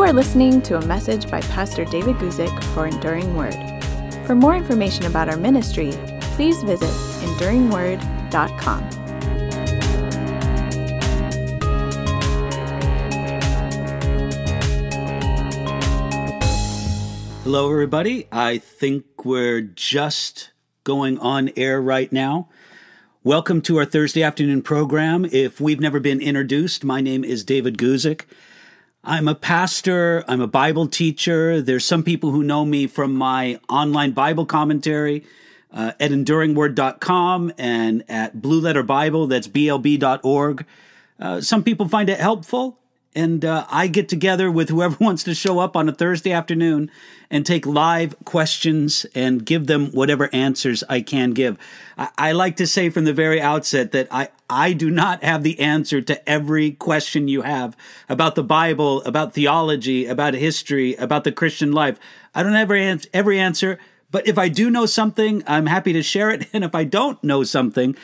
You are listening to a message by Pastor David Guzik for Enduring Word. For more information about our ministry, please visit enduringword.com. Hello, everybody. I think we're just going on air right now. Welcome to our Thursday afternoon program. If we've never been introduced, my name is David Guzik. I'm a pastor, I'm a Bible teacher. There's some people who know me from my online Bible commentary uh, at enduringword.com and at Blue Letter Bible, that's blb.org. Uh, some people find it helpful, and uh, I get together with whoever wants to show up on a Thursday afternoon and take live questions and give them whatever answers I can give. I, I, like to say from the very outset that I, I do not have the answer to every question you have about the Bible, about theology, about history, about the Christian life. I don't have every, every answer, but if I do know something, I'm happy to share it. And if I don't know something,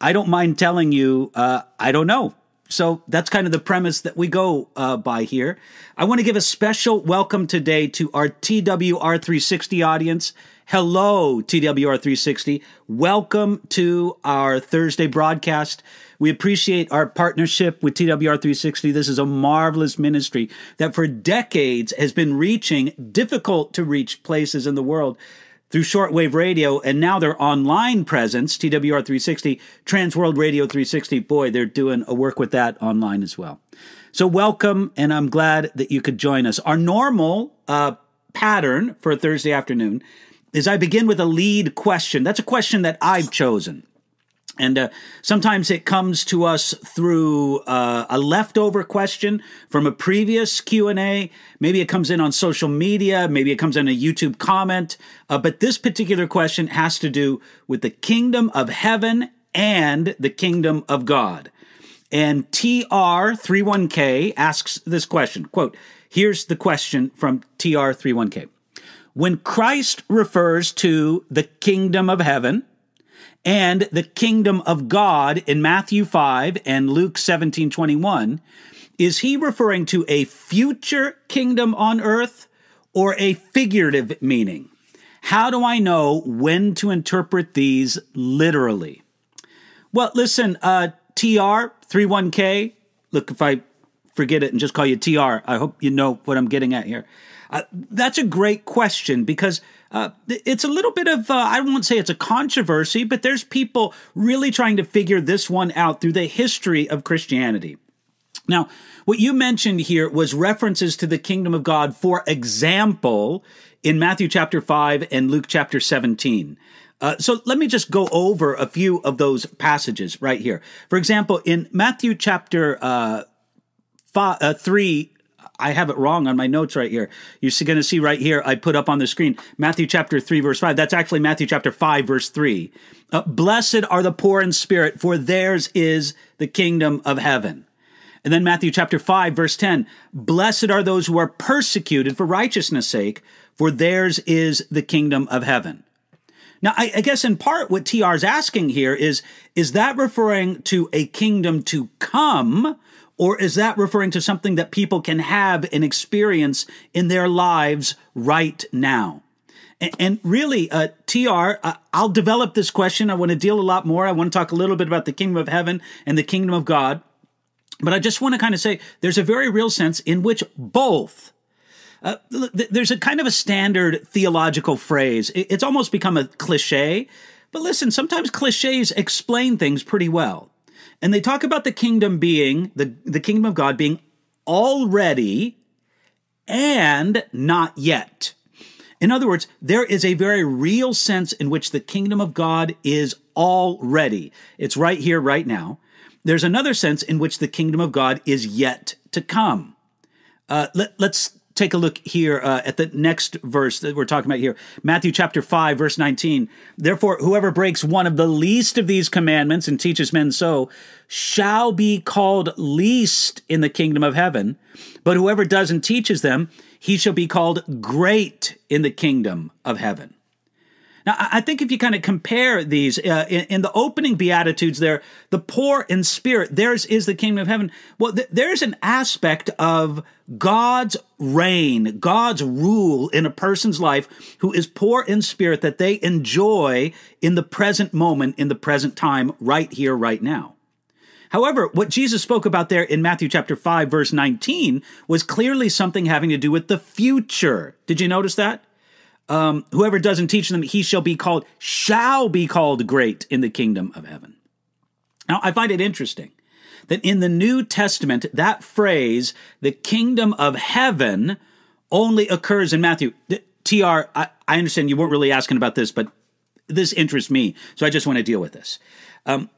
I don't mind telling you, uh, I don't know so that's kind of the premise that we go uh, by here. I want to give a special welcome today to our TWR360 audience. Hello, TWR360. Welcome to our Thursday broadcast. We appreciate our partnership with TWR360. This is a marvelous ministry that for decades has been reaching difficult to reach places in the world through shortwave radio, and now their online presence, TWR 360, Transworld Radio 360. Boy, they're doing a work with that online as well. So, welcome, and I'm glad that you could join us. Our normal uh, pattern for a Thursday afternoon is I begin with a lead question. That's a question that I've chosen. And uh, sometimes it comes to us through uh, a leftover question from a previous Q and A. Maybe it comes in on social media. Maybe it comes in a YouTube comment. Uh, but this particular question has to do with the kingdom of heaven and the kingdom of God. And TR31K asks this question. Quote, here's the question from TR31K. When Christ refers to the kingdom of heaven, and the kingdom of God in Matthew 5 and Luke 17 21, is he referring to a future kingdom on earth or a figurative meaning? How do I know when to interpret these literally? Well, listen, uh, TR31K, look, if I forget it and just call you TR, I hope you know what I'm getting at here. Uh, that's a great question because uh, it's a little bit of, uh, I won't say it's a controversy, but there's people really trying to figure this one out through the history of Christianity. Now, what you mentioned here was references to the kingdom of God, for example, in Matthew chapter 5 and Luke chapter 17. Uh, so let me just go over a few of those passages right here. For example, in Matthew chapter uh, five, uh, 3, I have it wrong on my notes right here. You're going to see right here, I put up on the screen Matthew chapter 3, verse 5. That's actually Matthew chapter 5, verse 3. Uh, Blessed are the poor in spirit, for theirs is the kingdom of heaven. And then Matthew chapter 5, verse 10. Blessed are those who are persecuted for righteousness' sake, for theirs is the kingdom of heaven. Now, I, I guess in part what TR is asking here is, is that referring to a kingdom to come? Or is that referring to something that people can have and experience in their lives right now? And, really, uh, TR, uh, I'll develop this question. I want to deal a lot more. I want to talk a little bit about the kingdom of heaven and the kingdom of God. But I just want to kind of say there's a very real sense in which both. Uh, there's a kind of a standard theological phrase. It's almost become a cliche. But listen, sometimes cliches explain things pretty well. And they talk about the kingdom being, the, the kingdom of God being already and not yet. In other words, there is a very real sense in which the kingdom of God is already. It's right here, right now. There's another sense in which the kingdom of God is yet to come. Uh, let, us take a look here uh, at the next verse that we're talking about here Matthew chapter 5, verse 19. Therefore, whoever breaks one of the least of these commandments and teaches men so shall be called least in the kingdom of heaven. But whoever does and teaches them, he shall be called great in the kingdom of heaven. Now, I think if you kind of compare these uh, in, in, the opening Beatitudes, there, the poor in spirit, theirs is the kingdom of heaven. Well, th- there's an aspect of God's reign, God's rule in a person's life who is poor in spirit that they enjoy in the present moment, in the present time, right here, right now. However, what Jesus spoke about there in Matthew chapter 5, verse 19, was clearly something having to do with the future. Did you notice that? um, whoever doesn't teach them, he shall be called, shall be called great in the kingdom of heaven. Now, I find it interesting that in the New Testament, that phrase, the kingdom of heaven, only occurs in Matthew. TR, I, I understand you weren't really asking about this, but this interests me, so I just want to deal with this. Um,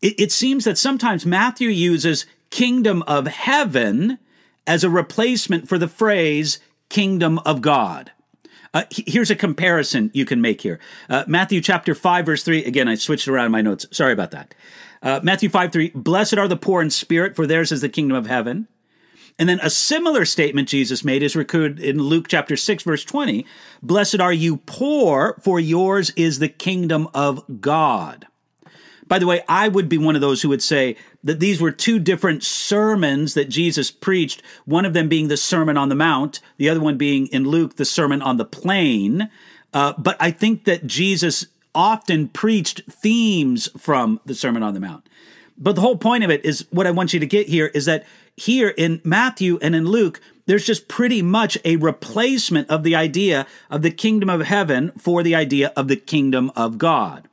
it, it seems that sometimes Matthew uses kingdom of heaven as a replacement for the phrase kingdom of God. Uh, here's a comparison you can make here. Uh, Matthew chapter 5, verse 3. Again, I switched around my notes. Sorry about that. Uh, Matthew 5, 3. Blessed are the poor in spirit, for theirs is the kingdom of heaven. And then a similar statement Jesus made is recorded in Luke chapter 6, verse 20. Blessed are you poor, for yours is the kingdom of God. By the way, I would be one of those who would say that these were two different sermons that Jesus preached, one of them being the Sermon on the Mount, the other one being in Luke, the Sermon on the Plain. Uh, but I think that Jesus often preached themes from the Sermon on the Mount. But the whole point of it is what I want you to get here is that here in Matthew and in Luke, there's just pretty much a replacement of the idea of the kingdom of heaven for the idea of the kingdom of God.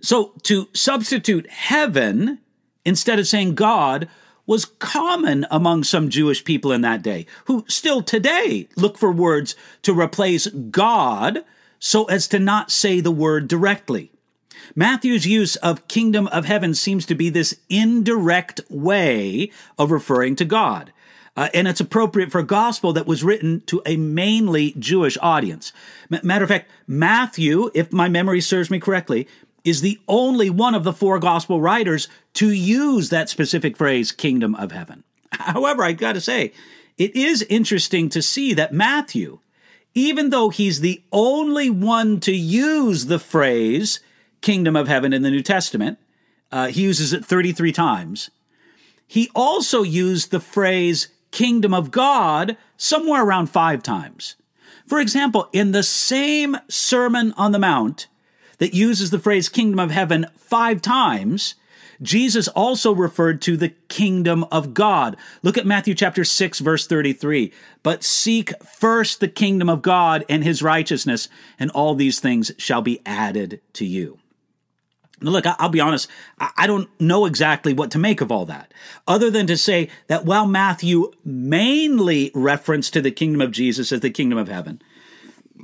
So to substitute heaven instead of saying God was common among some Jewish people in that day, who still today look for words to replace God so as to not say the word directly. Matthew's use of kingdom of heaven seems to be this indirect way of referring to God. Uh, and it's appropriate for a gospel that was written to a mainly Jewish audience. Matter of fact, Matthew, if my memory serves me correctly, is the only one of the four gospel writers to use that specific phrase, kingdom of heaven. However, I've gotta say, it is interesting to see that Matthew, even though he's the only one to use the phrase kingdom of heaven in the New Testament, uh, he uses it 33 times. He also used the phrase kingdom of God somewhere around five times. For example, in the same Sermon on the Mount, that uses the phrase kingdom of heaven five times, Jesus also referred to the kingdom of God. Look at Matthew chapter 6 verse 33. But seek first the kingdom of God and his righteousness, and all these things shall be added to you. Now, look, I'll be honest, I don't know exactly what to make of all that, other than to say that while Matthew mainly referenced to the kingdom of Jesus as the kingdom of heaven,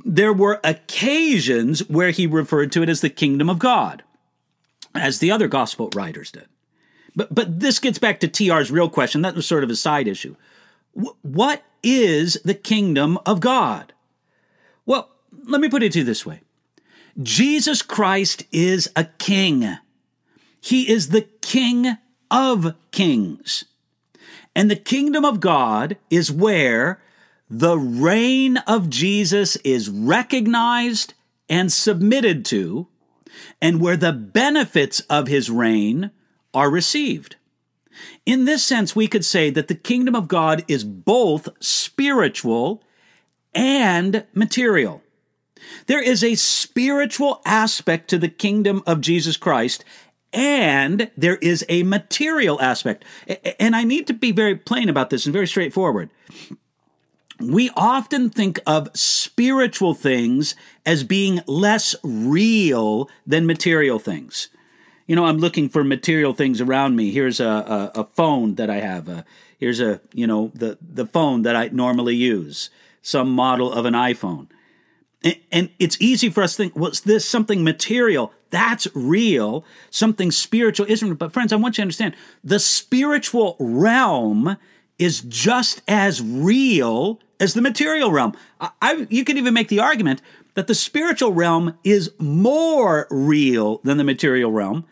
there were occasions where he referred to it as the kingdom of God, as the other gospel writers did. But, but this gets back to TR's real question. That was sort of a side issue. W- what is the kingdom of God? Well, let me put it to you this way Jesus Christ is a king, he is the king of kings. And the kingdom of God is where the reign of Jesus is recognized and submitted to, and where the benefits of his reign are received. In this sense, we could say that the kingdom of God is both spiritual and material. There is a spiritual aspect to the kingdom of Jesus Christ, and there is a material aspect. And I need to be very plain about this and very straightforward we often think of spiritual things as being less real than material things. You know, I'm looking for material things around me. Here's a, a, a phone that I have. Here's a, you know, the, the phone that I normally use, some model of an iPhone. And, and it's easy for us to think, was well, this something material? That's real. Something spiritual isn't. But friends, I want you to understand the spiritual realm is just as real as the material realm. I, I, you can even make the argument that the spiritual realm is more real than the material realm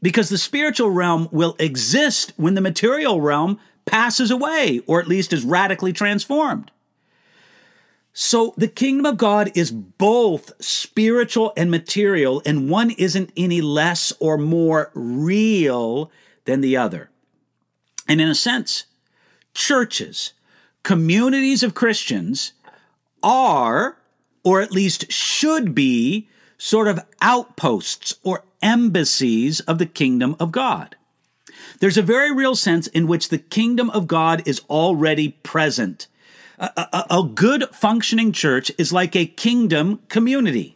because the spiritual realm will exist when the material realm passes away or at least is radically transformed. So the kingdom of God is both spiritual and material, and one isn't any less or more real than the other. And in a sense, churches, communities of Christians are, or at least should be, sort of outposts or embassies of the kingdom of God. There's a very real sense in which the kingdom of God is already present a, a, a good functioning church is like a kingdom community.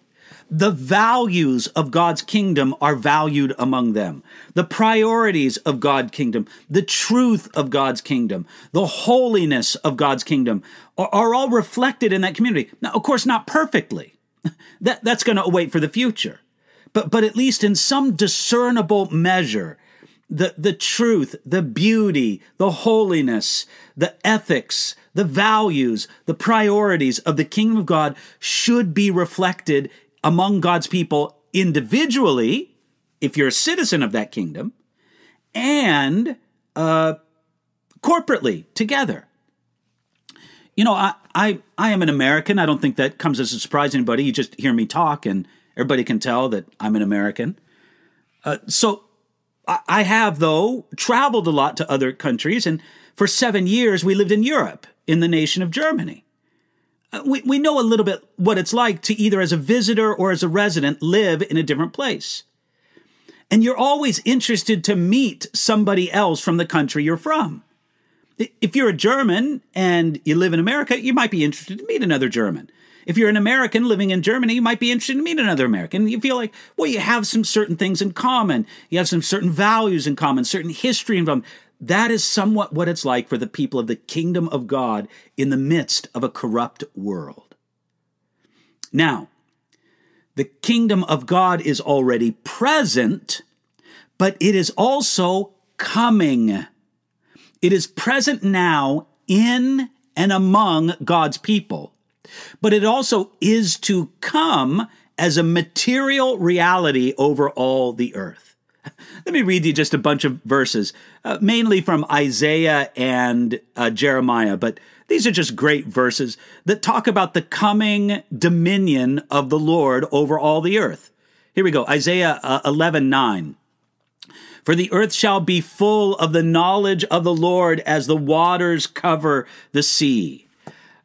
The values of God's kingdom are valued among them. The priorities of God's kingdom, the truth of God's kingdom, the holiness of God's kingdom are, are all reflected in that community. Now, of course, not perfectly. that, that's going to wait for the future. But, but at least in some discernible measure, the, the truth, the beauty, the holiness, the ethics, the values, the priorities of the kingdom of God should be reflected among God's people individually, if you're a citizen of that kingdom, and uh, corporately together. You know, I, I I am an American. I don't think that comes as a surprise to anybody. You just hear me talk, and everybody can tell that I'm an American. Uh, so I have, though, traveled a lot to other countries, and for seven years we lived in Europe in the nation of Germany. Uh, we, we know a little bit what it's like to either as a visitor or as a resident live in a different place. And you're always interested to meet somebody else from the country you're from. If you're a German and you live in America, you might be interested to meet another German. If you're an American living in Germany, you might be interested to meet another American. You feel like, well, you have some certain things in common. You have some certain values in common, certain history in common. That is somewhat what it's like for the people of the kingdom of God in the midst of a corrupt world. Now, the kingdom of God is already present, but it is also coming. It is present now in and among God's people, but it also is to come as a material reality over all the earth. Let me read you just a bunch of verses, uh, mainly from Isaiah and uh, Jeremiah, but these are just great verses that talk about the coming dominion of the Lord over all the earth. Here we go Isaiah uh, 11 9. For the earth shall be full of the knowledge of the Lord as the waters cover the sea.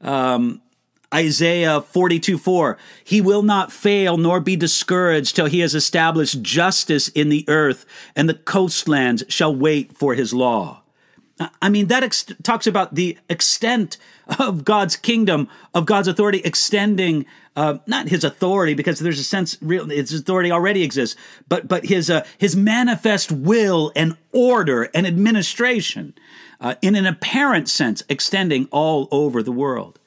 Um, Isaiah 42 4. He will not fail nor be discouraged till he has established justice in the earth, and the coastlands shall wait for his law. I mean, that ex- talks about the extent of God's kingdom, of God's authority extending, uh, not his authority, because there's a sense real his authority already exists, but but his uh, his manifest will and order and administration, uh, in an apparent sense, extending all over the world.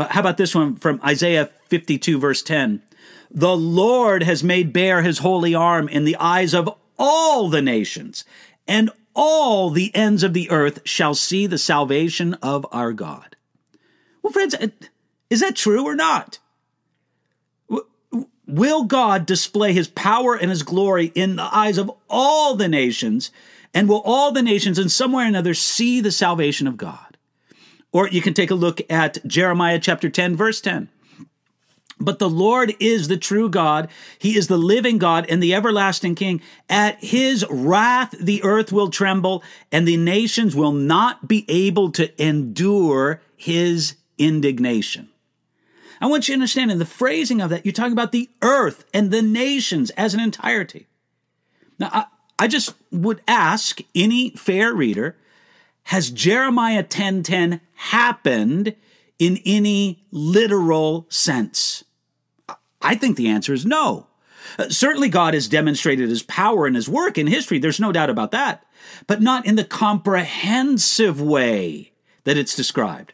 Uh, how about this one from Isaiah 52, verse 10? The Lord has made bare his holy arm in the eyes of all the nations, and all the ends of the earth shall see the salvation of our God. Well, friends, uh, is that true or not? Will God display his power and his glory in the eyes of all the nations? And will all the nations in some way or another see the salvation of God? Or you can take a look at Jeremiah chapter 10, verse 10. But the Lord is the true God. He is the living God and the everlasting King. At his wrath, the earth will tremble and the nations will not be able to endure his indignation. I want you to understand in the phrasing of that, you're talking about the earth and the nations as an entirety. Now, I, I just would ask any fair reader has Jeremiah 10:10 happened in any literal sense? I think the answer is no. Uh, certainly, God has demonstrated his power and his work in history. There's no doubt about that. But not in the comprehensive way that it's described.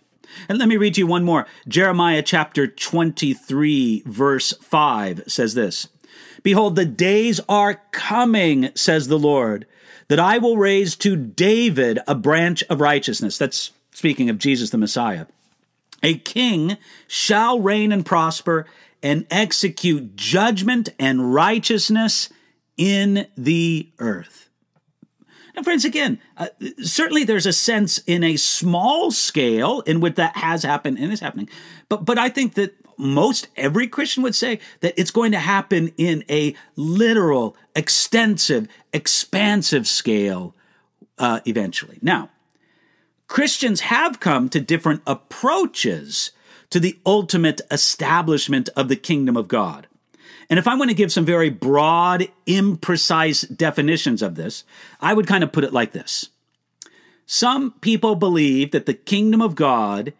And let me read to you one more. Jeremiah chapter 23, verse 5 says this Behold, the days are coming, says the Lord, that I will raise to David a branch of righteousness. That's speaking of Jesus the Messiah. A king shall reign and prosper and execute judgment and righteousness in the earth. Now, friends, again, uh, certainly there's a sense in a small scale in which that has happened and is happening. But, but I think that most every Christian would say that it's going to happen in a literal, extensive, expansive scale uh, eventually. Now, Christians have come to different approaches to the ultimate establishment of the kingdom of God. And if I want to give some very broad, imprecise definitions of this, I would kind of put it like this. Some people believe that the kingdom of God,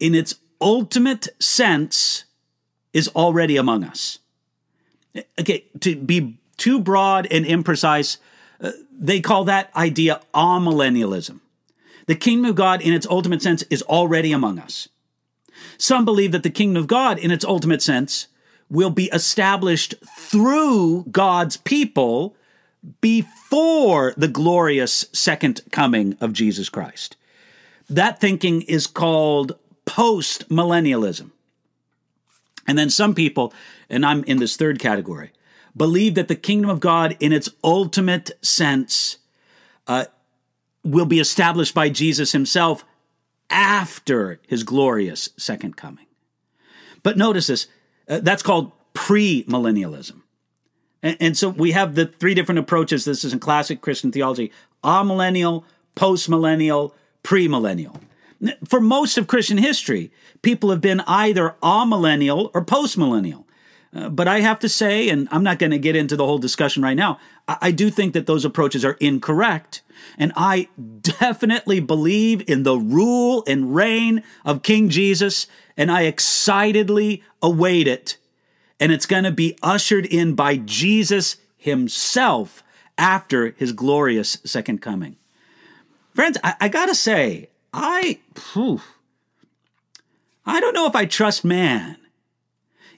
in its ultimate sense, is already among us. Okay, to be too broad and imprecise, uh, they call that idea amillennialism. The kingdom of God, in its ultimate sense, is already among us. Some believe that the kingdom of God, in its ultimate sense, will be established through God's people before the glorious second coming of Jesus Christ. That thinking is called post millennialism. And then some people, and I'm in this third category, believe that the kingdom of God, in its ultimate sense, uh, will be established by Jesus himself after his glorious second coming. But notice this uh, that's called premillennialism. And, and so we have the three different approaches. This is in classic Christian theology amillennial, postmillennial, premillennial. For most of Christian history, people have been either amillennial or postmillennial. Uh, but I have to say, and I'm not going to get into the whole discussion right now, I, I do think that those approaches are incorrect. And I definitely believe in the rule and reign of King Jesus, and I excitedly await it. And it's going to be ushered in by Jesus himself after his glorious second coming. Friends, I, I got to say, I, whew, I don't know if I trust man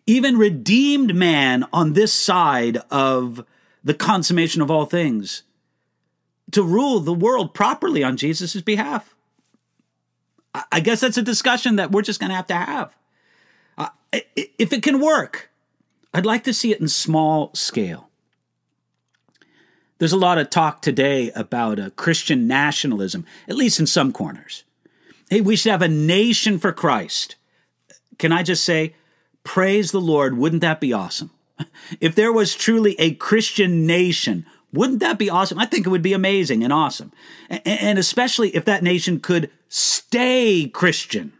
even redeemed man on this side of the consummation of all things, to rule the world properly on Jesus' behalf. I guess that's a discussion that we're just going to have to have. Uh, if it can work, I'd like to see it in small scale. There's a lot of talk today about a uh, Christian nationalism, at least in some corners. Hey, we should have a nation for Christ. Can I just say, Praise the Lord. Wouldn't that be awesome? If there was truly a Christian nation, wouldn't that be awesome? I think it would be amazing and awesome. And especially if that nation could stay Christian.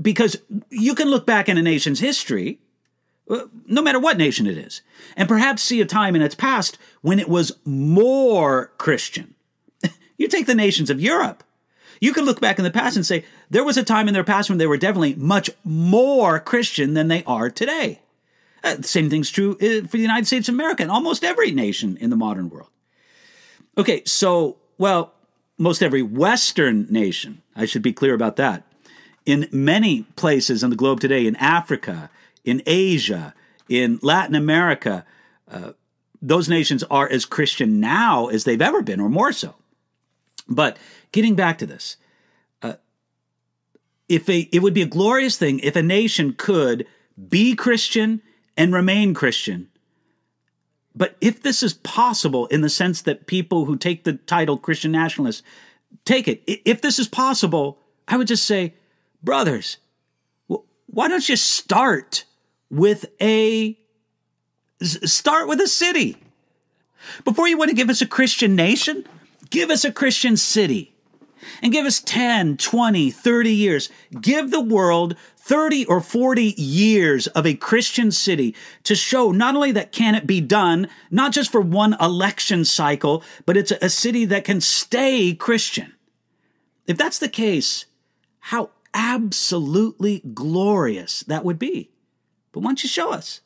Because you can look back in a nation's history, uh, no matter what nation it is, and perhaps see a time in its past when it was more Christian. You take the nations of Europe. You can look back in the past and say there was a time in their past when they were definitely much more Christian than they are today. Uh, same thing's true uh, for the United States of America and almost every nation in the modern world. Okay, so, well, most every Western nation, I should be clear about that. In many places on the globe today, in Africa, in Asia, in Latin America, uh, those nations are as Christian now as they've ever been, or more so. But getting back to this, uh, if a it would be a glorious thing if a nation could be Christian and remain Christian. But if this is possible in the sense that people who take the title Christian nationalists take it, if this is possible, I would just say, brothers, why don't you start with a start with a city? Before you want to give us a Christian nation, give us a Christian city and give us 10, 20, 30 years. Give the world 30 or 40 years of a Christian city to show not only that can it be done, not just for one election cycle, but it's a city that can stay Christian. If that's the case, how absolutely glorious that would be. But why don't you show us?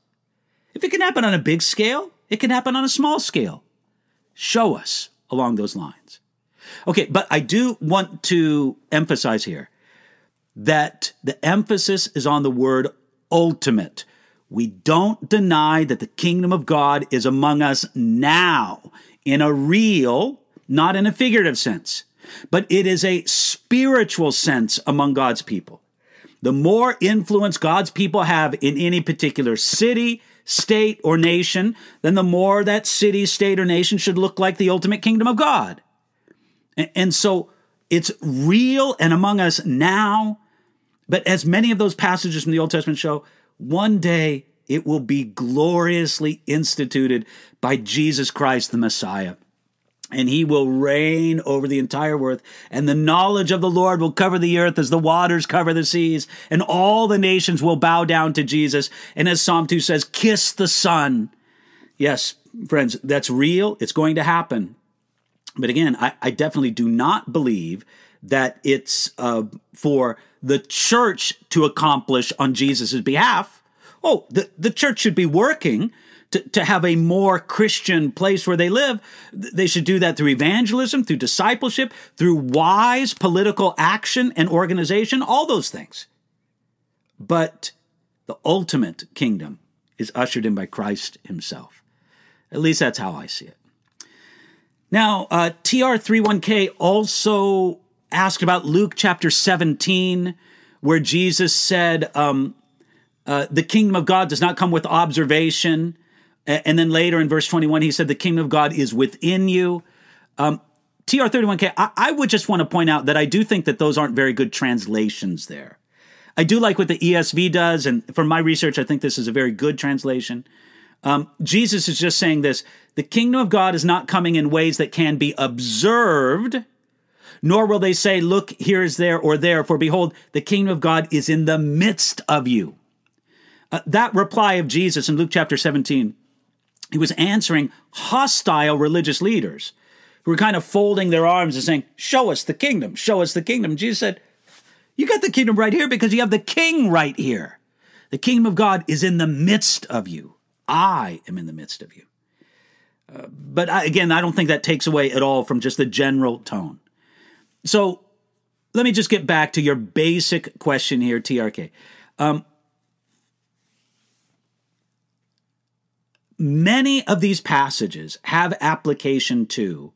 If it can happen on a big scale, it can happen on a small scale. Show us along those lines. Okay, but I do want to emphasize here that the emphasis is on the word ultimate. We don't deny that the kingdom of God is among us now in a real, not in a figurative sense, but it is a spiritual sense among God's people. The more influence God's people have in any particular city, state, or nation, then the more that city, state, or nation should look like the ultimate kingdom of God. And so it's real and among us now. But as many of those passages from the Old Testament show, one day it will be gloriously instituted by Jesus Christ, the Messiah. And he will reign over the entire earth, and the knowledge of the Lord will cover the earth as the waters cover the seas, and all the nations will bow down to Jesus. And as Psalm 2 says, kiss the Son. Yes, friends, that's real. It's going to happen. But again, I, I definitely do not believe that it's uh, for the church to accomplish on Jesus' behalf. Oh, the, the church should be working to, to have a more Christian place where they live. They should do that through evangelism, through discipleship, through wise political action and organization, all those things. But the ultimate kingdom is ushered in by Christ himself. At least that's how I see it. Now, uh, TR31K also asked about Luke chapter 17, where Jesus said, um, uh, The kingdom of God does not come with observation. And then later in verse 21, he said, The kingdom of God is within you. Um, TR31K, I, I would just want to point out that I do think that those aren't very good translations there. I do like what the ESV does, and from my research, I think this is a very good translation. Um, Jesus is just saying this the kingdom of God is not coming in ways that can be observed, nor will they say, Look, here is there or there, for behold, the kingdom of God is in the midst of you. Uh, that reply of Jesus in Luke chapter 17, he was answering hostile religious leaders who were kind of folding their arms and saying, Show us the kingdom, show us the kingdom. Jesus said, You got the kingdom right here because you have the king right here. The kingdom of God is in the midst of you. I am in the midst of you. Uh, but I, again, I don't think that takes away at all from just the general tone. So let me just get back to your basic question here, TRK. Um, many of these passages have application to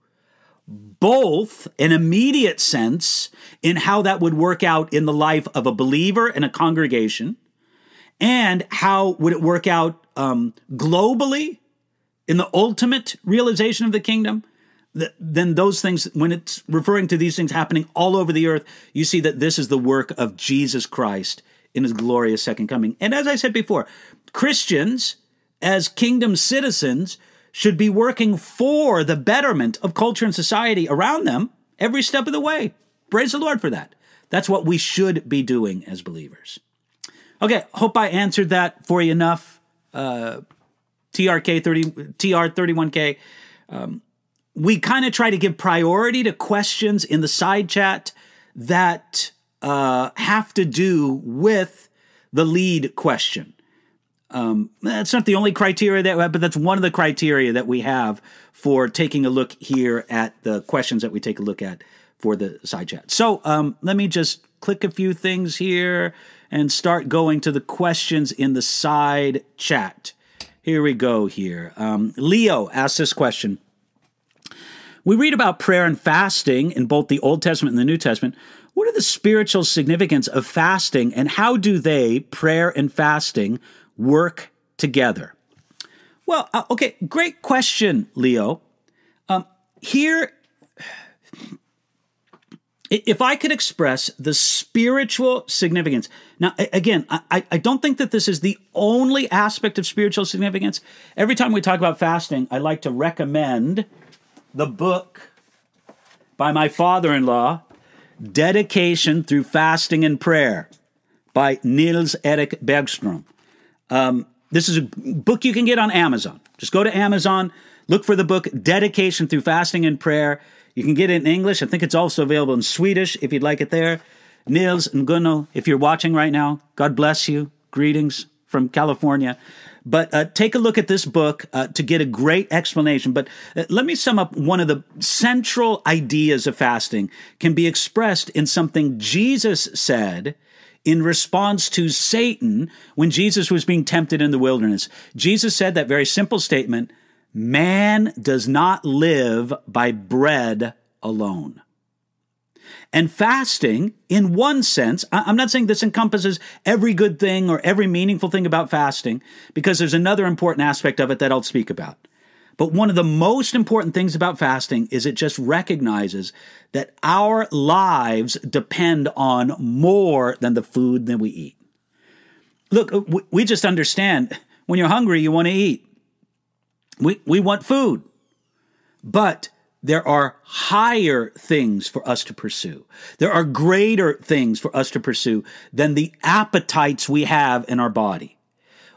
both an immediate sense in how that would work out in the life of a believer and a congregation and how would it work out um, globally in the ultimate realization of the kingdom, th- then those things, when it's referring to these things happening all over the earth, you see that this is the work of Jesus Christ in his glorious second coming. And as I said before, Christians, as kingdom citizens, should be working for the betterment of culture and society around them every step of the way. Praise the Lord for that. That's what we should be doing as believers. Okay, hope I answered that for you enough TRK 30, TR31K. Um, we kind of try to give priority to questions in the side chat that uh, have to do with the lead question. Um, that's not the only criteria that, have, but that's one of the criteria that we have for taking a look here at the questions that we take a look at for the side chat. So um, let me just click a few things here and start going to the questions in the side chat. Here we go here. Um, Leo asks this question. We read about prayer and fasting in both the Old Testament and the New Testament. What are the spiritual significance of fasting and how do they, prayer and fasting, work together? Well, uh, okay, great question, Leo. Um, here if I could express the spiritual significance, now again, I, I don't think that this is the only aspect of spiritual significance. Every time we talk about fasting, I like to recommend the book by my father in law, Dedication Through Fasting and Prayer by Nils Erik Bergstrom. Um, this is a book you can get on Amazon. Just go to Amazon, look for the book Dedication Through Fasting and Prayer. You can get it in English. I think it's also available in Swedish if you'd like it there. Nils and Gunnel, if you're watching right now, God bless you. Greetings from California. But uh, take a look at this book uh, to get a great explanation. But uh, let me sum up one of the central ideas of fasting can be expressed in something Jesus said in response to Satan when Jesus was being tempted in the wilderness. Jesus said that very simple statement Man does not live by bread alone. And fasting, in one sense, I'm not saying this encompasses every good thing or every meaningful thing about fasting, because there's another important aspect of it that I'll speak about. But one of the most important things about fasting is it just recognizes that our lives depend on more than the food that we eat. Look, we just understand when you're hungry, you want to eat. We, we want food. But there are higher things for us to pursue. There are greater things for us to pursue than the appetites we have in our body.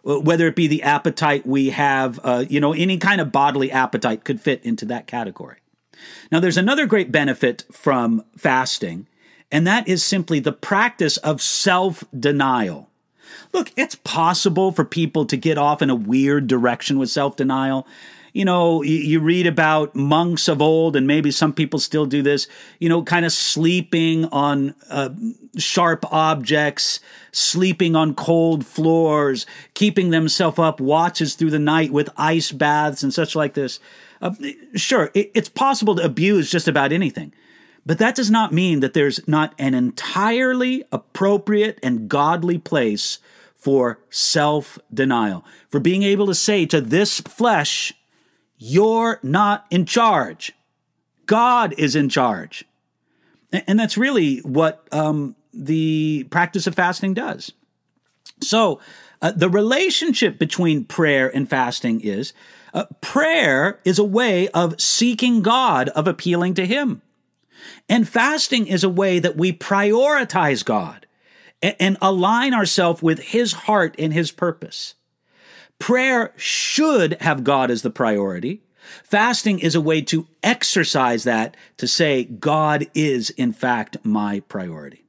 Whether it be the appetite we have, uh, you know, any kind of bodily appetite could fit into that category. Now, there's another great benefit from fasting, and that is simply the practice of self denial. Look, it's possible for people to get off in a weird direction with self denial you know, you, read about monks of old, and maybe some people still do this, you know, kind of sleeping on uh, sharp objects, sleeping on cold floors, keeping themselves up watches through the night with ice baths and such like this. Uh, sure, it, it's possible to abuse just about anything. But that does not mean that there's not an entirely appropriate and godly place for self denial, for being able to say to this flesh, you're not in charge. God is in charge. And that's really what um, the practice of fasting does. So, uh, the relationship between prayer and fasting is uh, prayer is a way of seeking God, of appealing to Him. And fasting is a way that we prioritize God and, and align ourselves with His heart and His purpose. Prayer should have God as the priority. Fasting is a way to exercise that to say, God is in fact my priority.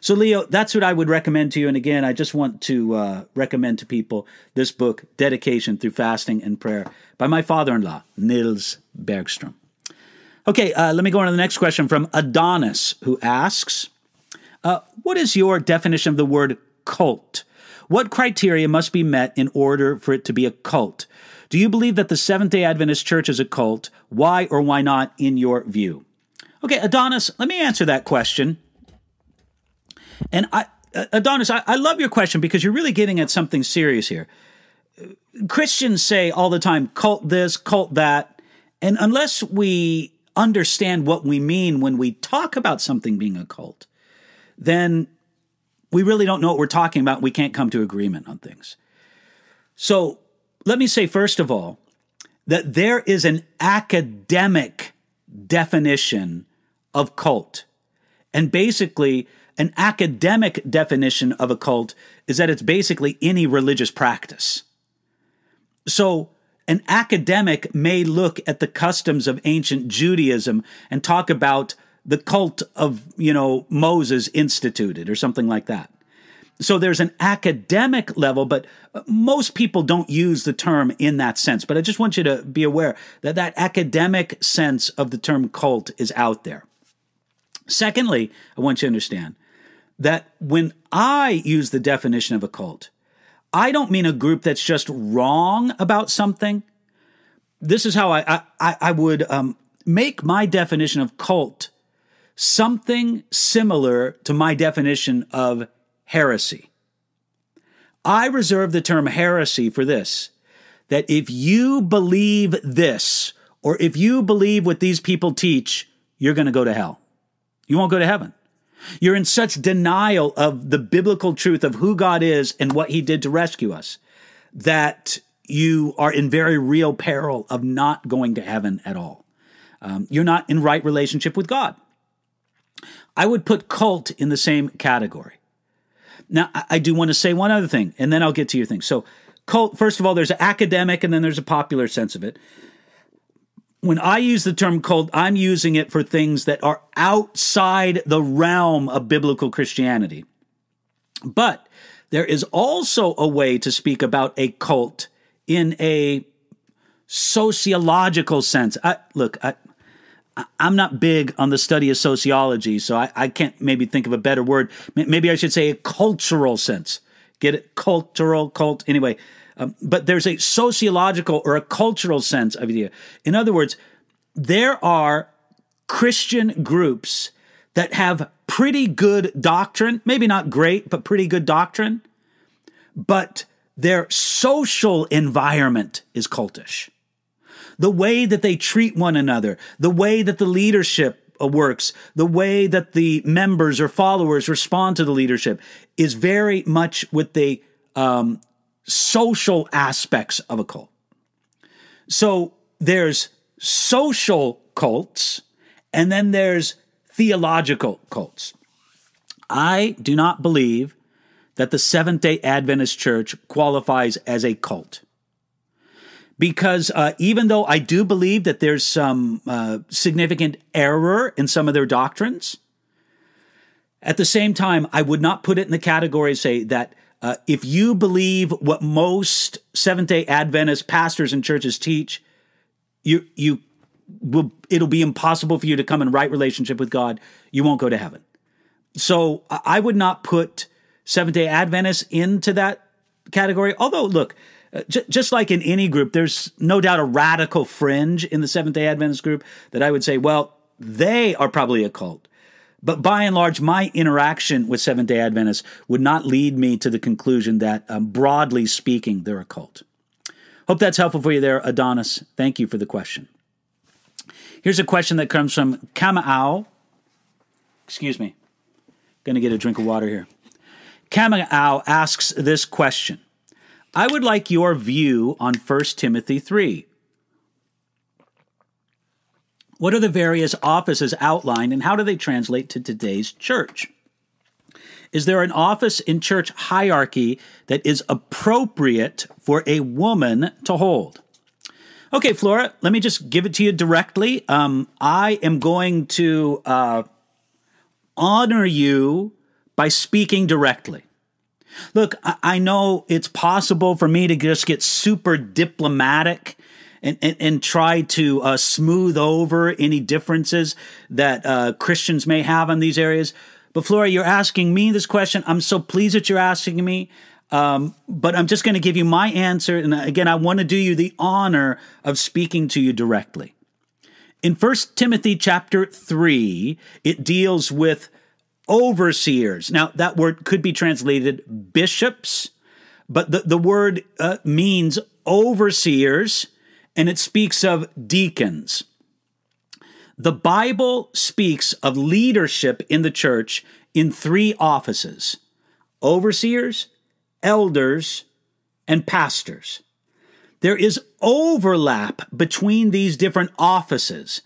So, Leo, that's what I would recommend to you. And again, I just want to uh, recommend to people this book, Dedication Through Fasting and Prayer, by my father in law, Nils Bergstrom. Okay, uh, let me go on to the next question from Adonis, who asks uh, What is your definition of the word cult? What criteria must be met in order for it to be a cult? Do you believe that the Seventh day Adventist Church is a cult? Why or why not, in your view? Okay, Adonis, let me answer that question. And I, uh, Adonis, I, I love your question because you're really getting at something serious here. Christians say all the time, cult this, cult that. And unless we understand what we mean when we talk about something being a cult, then we really don't know what we're talking about. We can't come to agreement on things. So let me say, first of all, that there is an academic definition of cult. And basically, an academic definition of a cult is that it's basically any religious practice. So, an academic may look at the customs of ancient Judaism and talk about the cult of, you know, Moses instituted or something like that. So there's an academic level, but most people don't use the term in that sense. But I just want you to be aware that that academic sense of the term cult is out there. Secondly, I want you to understand that when I use the definition of a cult, I don't mean a group that's just wrong about something. This is how I I, I would um, make my definition of cult something similar to my definition of heresy. I reserve the term heresy for this that if you believe this, or if you believe what these people teach, you're going to go to hell. You won't go to heaven. You're in such denial of the biblical truth of who God is and what he did to rescue us that you are in very real peril of not going to heaven at all. Um, you're not in right relationship with God. I would put cult in the same category. Now, I do want to say one other thing, and then I'll get to your thing. So, cult, first of all, there's an academic and then there's a popular sense of it. When I use the term cult, I'm using it for things that are outside the realm of biblical Christianity. But there is also a way to speak about a cult in a sociological sense. I, look, I, I'm not big on the study of sociology, so I, I, can't maybe think of a better word. Maybe I should say a cultural sense. Get it? Cultural, cult. Anyway, um, but there's a sociological or a cultural sense of idea. In other words, there are Christian groups that have pretty good doctrine, maybe not great, but pretty good doctrine, but their social environment is cultish. The way that they treat one another, the way that the leadership works, the way that the members or followers respond to the leadership is very much with the um, social aspects of a cult. So there's social cults, and then there's theological cults. I do not believe that the Seventh day Adventist Church qualifies as a cult. Because uh, even though I do believe that there's some uh, significant error in some of their doctrines, at the same time, I would not put it in the category say that uh, if you believe what most Seventh Day Adventist pastors and churches teach, you you will it'll be impossible for you to come in right relationship with God. You won't go to heaven. So I would not put Seventh day Adventists into that category. Although, look, uh, just like in any group, there's no doubt a radical fringe in the Seventh day Adventist group that I would say, well, they are probably a cult. But by and large, my interaction with Seventh day Adventists would not lead me to the conclusion that, um, broadly speaking, they're a cult. Hope that's helpful for you there, Adonis. Thank you for the question. Here's a question that comes from Kamau. Excuse me. Going to get a drink of water here. Kamau asks this question I would like your view on 1 Timothy 3. What are the various offices outlined and how do they translate to today's church? Is there an office in church hierarchy that is appropriate for a woman to hold? Okay, Flora, let me just give it to you directly. Um, I am going to uh, honor you by speaking directly. Look, I, I know it's possible for me to just get super diplomatic and, and, and, try to uh, smooth over any differences that uh, Christians may have in these areas. But Flora, you're asking me this question. I'm so pleased that you're asking me. Um, but I'm just going to give you my answer. And again, I want to do you the honor of speaking to you directly. In 1 Timothy chapter 3, it deals with overseers. Now, that word could be translated bishops, but the, the word uh, means overseers, and it speaks of deacons. The Bible speaks of leadership in the church in three offices overseers, elders, and pastors. There is overlap between these different offices.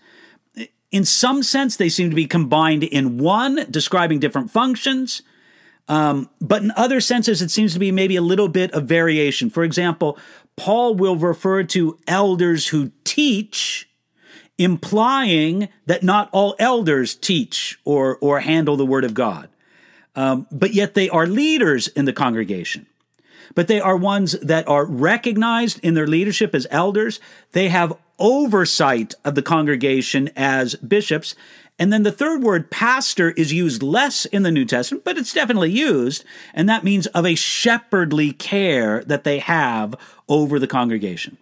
In some sense, they seem to be combined in one, describing different functions. Um, but in other senses, it seems to be maybe a little bit of variation. For example, Paul will refer to elders who teach, implying that not all elders teach or, or handle the word of God. Um, but yet they are leaders in the congregation but they are ones that are recognized in their leadership as elders. They have oversight of the congregation as bishops. And then the third word, pastor, is used less in the New Testament, but it's definitely used. And that means of a shepherdly care that they have over the congregation.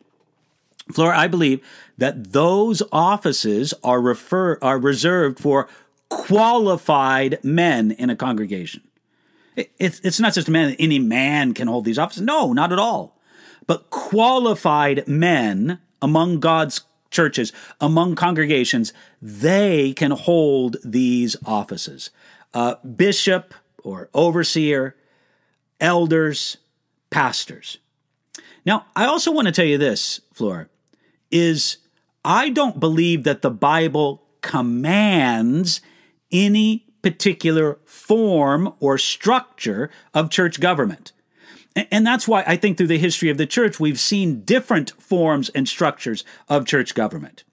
Flora, I believe that those offices are refer are reserved for qualified men in a congregation. It's, it's not just a man, any man can hold these offices. No, not at all. But qualified men among God's churches, among congregations, they can hold these offices. Uh, bishop or overseer, elders, pastors. Now, I also want to tell you this, Flora, is I don't believe that the Bible commands any particular form or structure of church government. And that's why I think through the history of the church, we've seen different forms and structures of church government.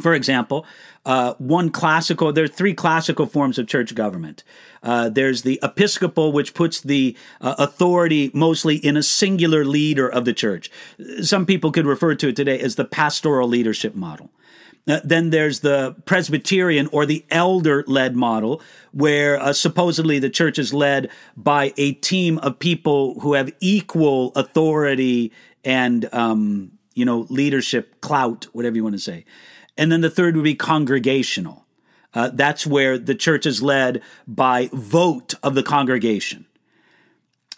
For example, uh, one classical, there are three classical forms of church government. Uh, there's the episcopal, which puts the uh, authority mostly in a singular leader of the church. Some people could refer to it today as the pastoral leadership model. Uh, then there's the Presbyterian or the elder led model, where uh, supposedly the church is led by a team of people who have equal authority and, um, you know, leadership clout, whatever you want to say. And then the third would be congregational. Uh, that's where the church is led by vote of the congregation.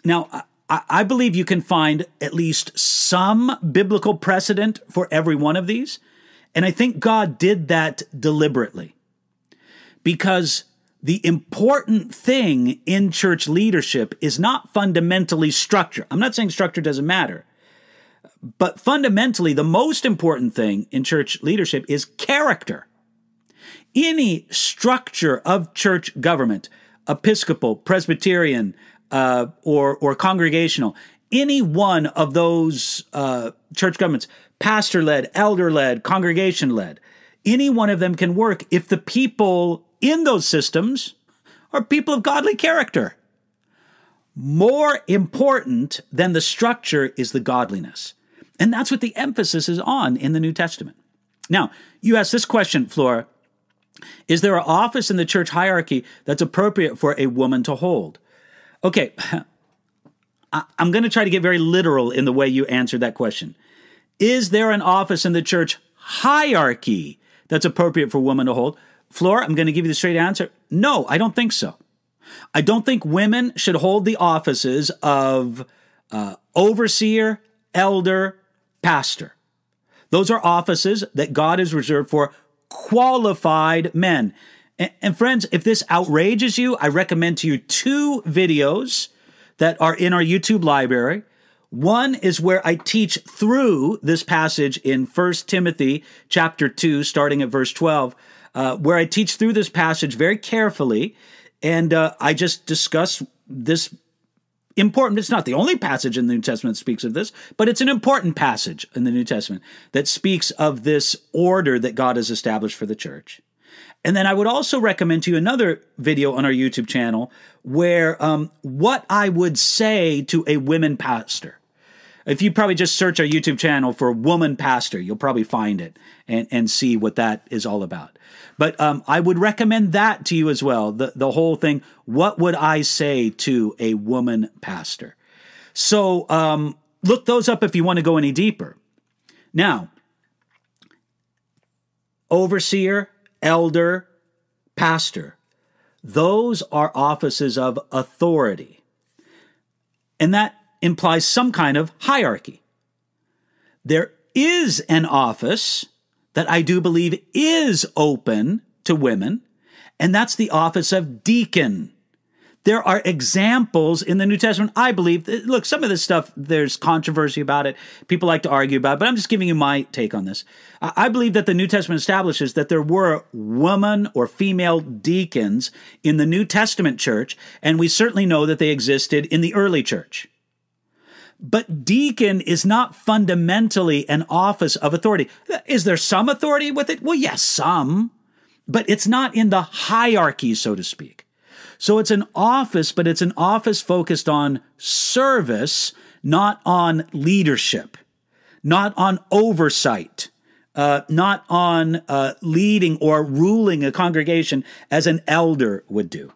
Now, I, I believe you can find at least some biblical precedent for every one of these. And I think God did that deliberately because the important thing in church leadership is not fundamentally structure. I'm not saying structure doesn't matter, but fundamentally, the most important thing in church leadership is character. Any structure of church government, Episcopal, Presbyterian, uh, or or congregational, any one of those uh, church governments, pastor led, elder led, congregation led, any one of them can work if the people in those systems are people of godly character. More important than the structure is the godliness. And that's what the emphasis is on in the New Testament. Now, you ask this question, Flora Is there an office in the church hierarchy that's appropriate for a woman to hold? Okay, I'm going to try to get very literal in the way you answered that question. Is there an office in the church hierarchy that's appropriate for women to hold? Flora, I'm going to give you the straight answer. No, I don't think so. I don't think women should hold the offices of uh, overseer, elder, pastor. Those are offices that God has reserved for qualified men. And, and, friends, if this outrages you, I recommend to you two videos that are in our YouTube library. One is where I teach through this passage in 1 Timothy chapter 2, starting at verse 12, uh, where I teach through this passage very carefully. And uh, I just discuss this important. It's not the only passage in the New Testament that speaks of this, but it's an important passage in the New Testament that speaks of this order that God has established for the church. And then I would also recommend to you another video on our YouTube channel where um, what I would say to a women pastor. If you probably just search our YouTube channel for woman pastor, you'll probably find it and, and see what that is all about. But um, I would recommend that to you as well. The, the whole thing. What would I say to a woman pastor? So um, look those up if you want to go any deeper. Now, overseer, elder, pastor. Those are offices of authority. And that implies some kind of hierarchy. There is an office that I do believe is open to women, and that's the office of deacon. There are examples in the New Testament. I believe, look, some of this stuff, there's controversy about it. People like to argue about it, but I'm just giving you my take on this. I believe that the New Testament establishes that there were woman or female deacons in the New Testament church, and we certainly know that they existed in the early church. But deacon is not fundamentally an office of authority. Is there some authority with it? Well, yes, some, but it's not in the hierarchy, so to speak. So it's an office, but it's an office focused on service, not on leadership, not on oversight, uh, not on uh, leading or ruling a congregation as an elder would do.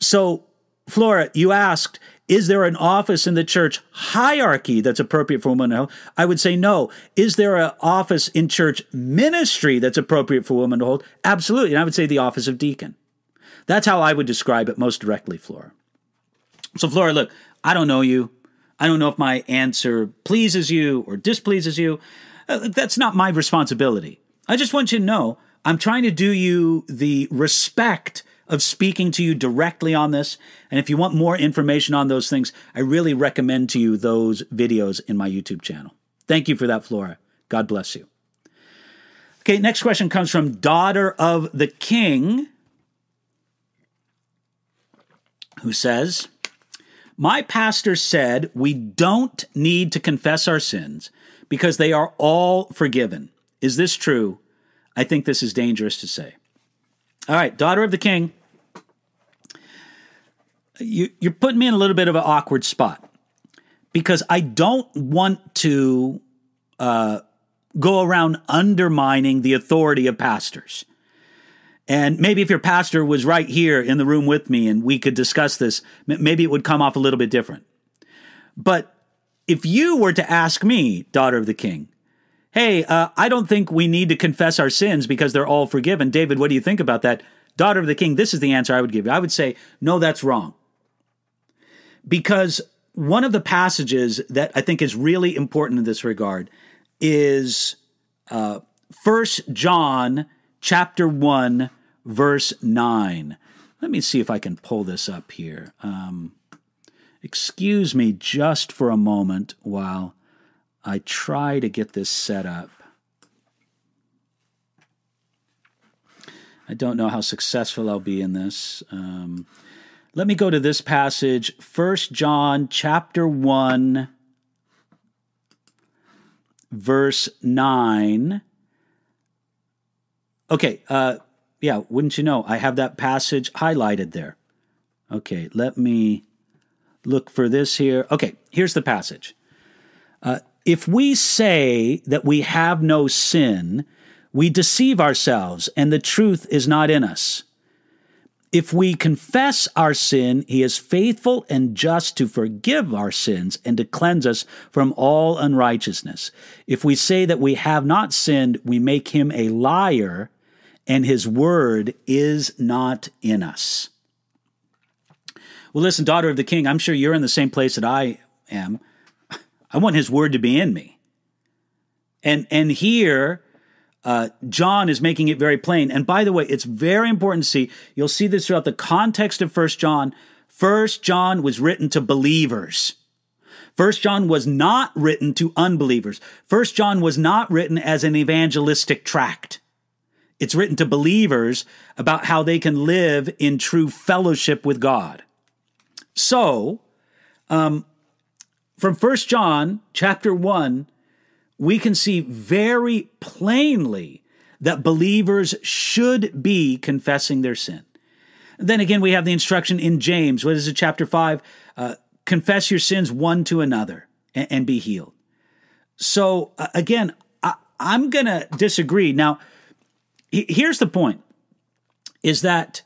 So, Flora, you asked, is there an office in the church hierarchy that's appropriate for women to hold? I would say no. Is there an office in church ministry that's appropriate for women to hold? Absolutely. And I would say the office of deacon. That's how I would describe it most directly, Flora. So, Flora, look, I don't know you. I don't know if my answer pleases you or displeases you. Uh, that's not my responsibility. I just want you to know I'm trying to do you the respect of speaking to you directly on this. And if you want more information on those things, I really recommend to you those videos in my YouTube channel. Thank you for that, Flora. God bless you. Okay, next question comes from Daughter of the King who says, My pastor said we don't need to confess our sins because they are all forgiven. Is this true? I think this is dangerous to say. All right, daughter of the king, you, are putting me in a little bit of an awkward spot because I don't want to uh, go around undermining the authority of pastors. And maybe if your pastor was right here in the room with me and we could discuss this, maybe it would come off a little bit different. But if you were to ask me, daughter of the king, hey, uh, I don't think we need to confess our sins because they're all forgiven. David, what do you think about that? Daughter of the king, this is the answer I would give you. I would say, no, that's wrong. Because one of the passages that I think is really important in this regard is uh, First John chapter 1, verse 9. Let me see if I can pull this up here. Um, excuse me just for a moment while I try to get this set up. I don't know how successful I'll be in this. Um, let me go to this passage, First John chapter 1 verse 9. Okay, uh, yeah, wouldn't you know? I have that passage highlighted there. Okay, let me look for this here. Okay, here's the passage. Uh, if we say that we have no sin, we deceive ourselves and the truth is not in us. If we confess our sin, he is faithful and just to forgive our sins and to cleanse us from all unrighteousness. If we say that we have not sinned, we make him a liar and his word is not in us. Well, listen, daughter of the king, I'm sure you're in the same place that I am. I want his word to be in me. And and here uh, John is making it very plain. And by the way, it's very important to see. You'll see this throughout the context of First John. First John was written to believers. First John was not written to unbelievers. First John was not written as an evangelistic tract. It's written to believers about how they can live in true fellowship with God. So, um, from First John chapter 1, we can see very plainly that believers should be confessing their sin. Then again, we have the instruction in James, what is it, chapter 5? Uh, confess your sins one to another and, and be healed. So, uh, again, I, I'm going to disagree. Now, here's the point is that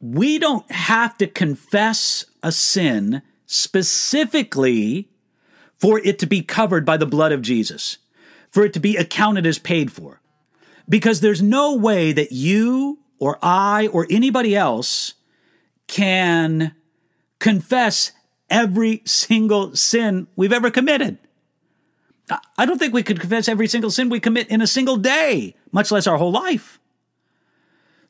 we don't have to confess a sin specifically for it to be covered by the blood of Jesus, for it to be accounted as paid for. Because there's no way that you or I or anybody else can confess every single sin we've ever committed. I don't think we could confess every single sin we commit in a single day, much less our whole life.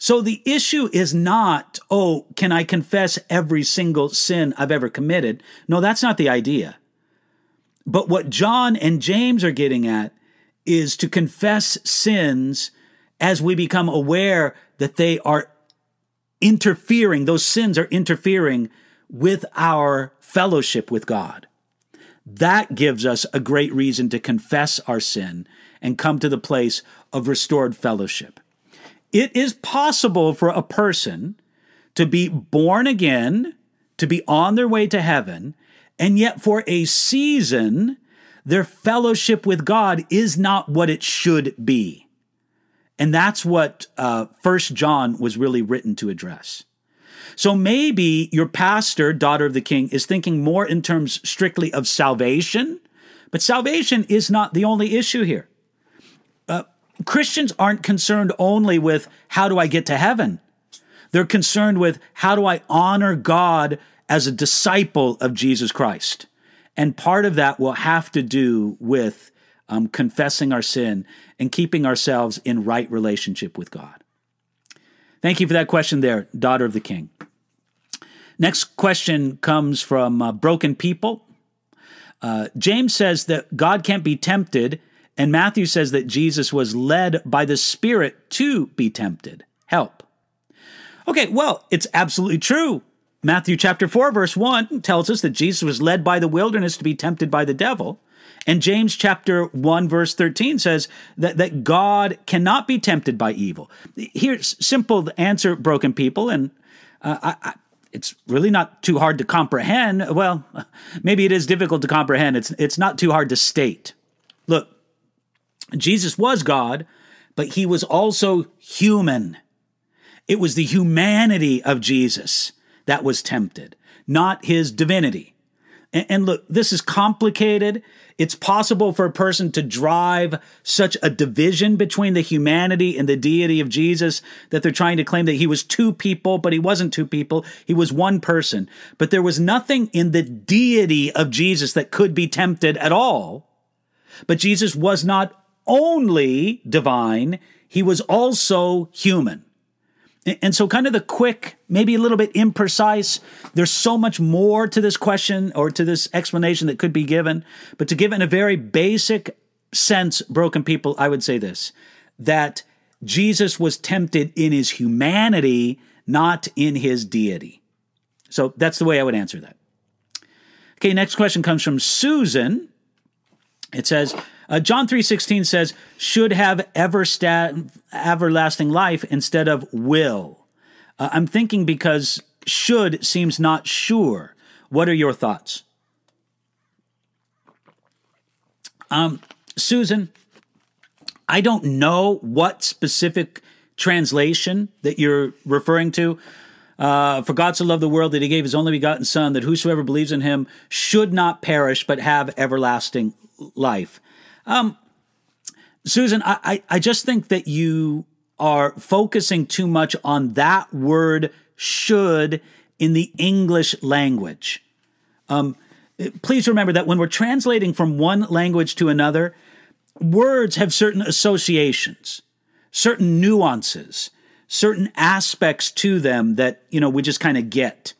So the issue is not, oh, can I confess every single sin I've ever committed? No, that's not the idea. But what John and James are getting at is to confess sins as we become aware that they are interfering, those sins are interfering with our fellowship with God. That gives us a great reason to confess our sin and come to the place of restored fellowship. It is possible for a person to be born again, to be on their way to heaven, and yet for a season, their fellowship with God is not what it should be. And that's what uh, First John was really written to address. So maybe your pastor, daughter of the king, is thinking more in terms strictly of salvation, but salvation is not the only issue here. Christians aren't concerned only with how do I get to heaven. They're concerned with how do I honor God as a disciple of Jesus Christ. And part of that will have to do with um, confessing our sin and keeping ourselves in right relationship with God. Thank you for that question there, daughter of the king. Next question comes from uh, Broken People. Uh, James says that God can't be tempted, and Matthew says that Jesus was led by the Spirit to be tempted. Help. Okay, well, it's absolutely true. Matthew chapter 4, verse 1 tells us that Jesus was led by the wilderness to be tempted by the devil. And James chapter 1 verse 13 says that, that God cannot be tempted by evil. Here's simple answer, broken people, and uh, I, I, it's really not too hard to comprehend. Well, maybe it is difficult to comprehend. It's it's not too hard to state. Look, Jesus was God, but he was also human. It was the humanity of Jesus that was tempted, not his divinity. And, look, this is complicated. It's possible for a person to drive such a division between the humanity and the deity of Jesus that they're trying to claim that he was two people, but he wasn't two people. He was one person. But there was nothing in the deity of Jesus that could be tempted at all. But Jesus was not only divine, he was also human. And so, kind of the quick, maybe a little bit imprecise, there's so much more to this question or to this explanation that could be given. But to give in a very basic sense, broken people, I would say this that Jesus was tempted in his humanity, not in his deity. So that's the way I would answer that. Okay, next question comes from Susan. It says, uh, John 3:16 says, "Should have everlasting life instead of will." Uh, I'm thinking because should seems not sure. What are your thoughts? Um, Susan, I don't know what specific translation that you're referring to. Uh, for God so loved the world that he gave his only begotten Son, that whosoever believes in him should not perish but have everlasting life. Um, Susan, I, I just think that you are focusing too much on that word should in the English language. Um, please remember that when we're translating from one language to another, words have certain associations, certain nuances, certain aspects to them that you know we just kind of get.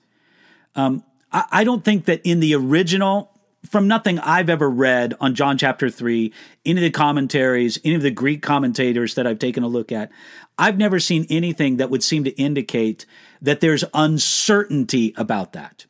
Um, I, I don't think that in the original from nothing I've ever read on John chapter 3, any of the commentaries, any of the Greek commentators that I've taken a look at, I've never seen anything that would seem to indicate that there's uncertainty about that.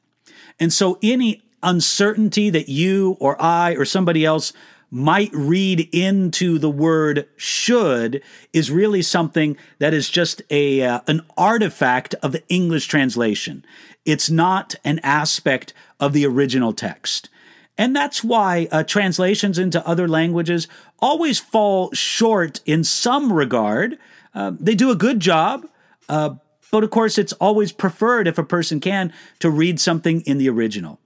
And so any uncertainty that you or I or somebody else might read into the word should is really something that is just a uh, an artifact of the English translation. It's not an aspect of the original text. And that's why uh, translations into other languages always fall short in some regard. Uh, they do a good job, uh, but of course, it's always preferred if a person can to read something in the original.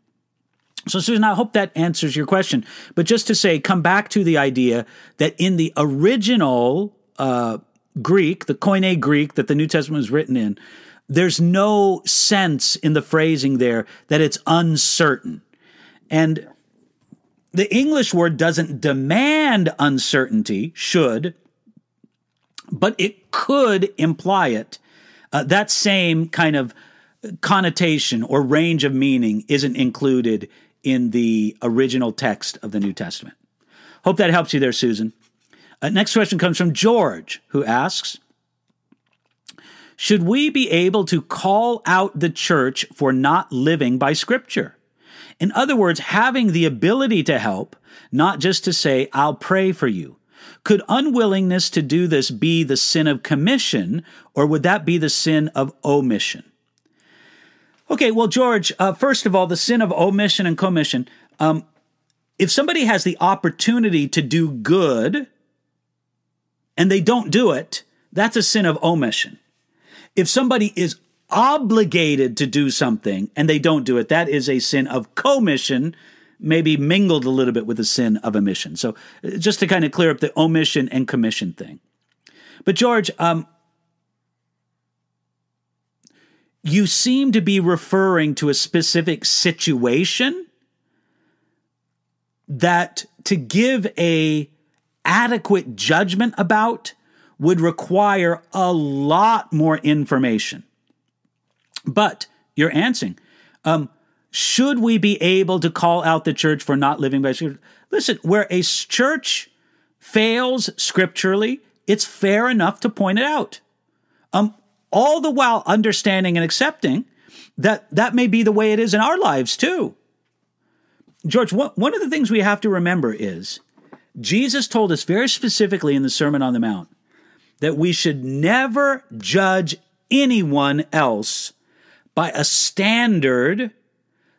So, Susan, I hope that answers your question. But just to say, come back to the idea that in the original uh, Greek, the Koine Greek that the New Testament was written in, there's no sense in the phrasing there that it's uncertain. And the English word doesn't demand uncertainty, should, but it could imply it. Uh, that same kind of connotation or range of meaning isn't included in the original text of the New Testament. Hope that helps you there, Susan. Uh, next question comes from George, who asks Should we be able to call out the church for not living by Scripture? In other words, having the ability to help, not just to say, I'll pray for you. Could unwillingness to do this be the sin of commission, or would that be the sin of omission? Okay, well, George, uh, first of all, the sin of omission and commission. Um, if somebody has the opportunity to do good and they don't do it, that's a sin of omission. If somebody is obligated to do something and they don't do it, that is a sin of commission, maybe mingled a little bit with the sin of omission. So uh, just to kind of clear up the omission and commission thing. But George, um, you seem to be referring to a specific situation that to give a adequate judgment about would require a lot more information. But you're answering. Um, should we be able to call out the church for not living by scripture? Listen, where a church fails scripturally, it's fair enough to point it out. Um, all the while understanding and accepting that that may be the way it is in our lives too. George, one of the things we have to remember is Jesus told us very specifically in the Sermon on the Mount that we should never judge anyone else by a standard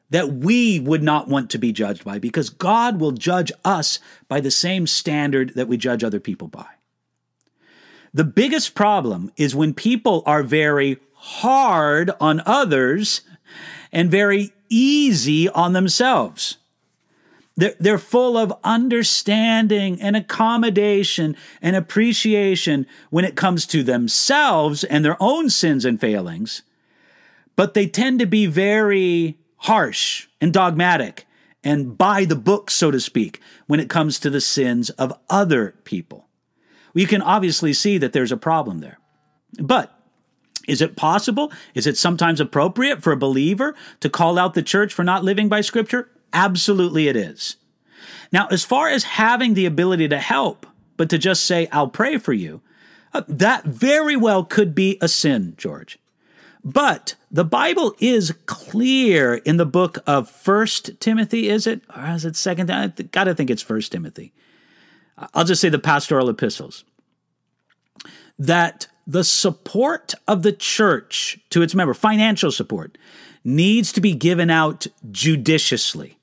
that we would not want to be judged by because God will judge us by the same standard that we judge other people by. The biggest problem is when people are very hard on others and very easy on themselves. They're, they're full of understanding and accommodation and appreciation when it comes to themselves and their own sins and failings, but they tend to be very harsh and dogmatic and by the book, so to speak, when it comes to the sins of other people. We can obviously see that there's a problem there. But is it possible? Is it sometimes appropriate for a believer to call out the church for not living by Scripture? Absolutely, it is. Now, as far as having the ability to help, but to just say, I'll pray for you, uh, that very well could be a sin, George. But the Bible is clear in the book of First Timothy, is it? Or is it Second? I gotta think it's First Timothy. I'll just say the pastoral epistles. That the support of the church to its member, financial support, needs to be given out judiciously.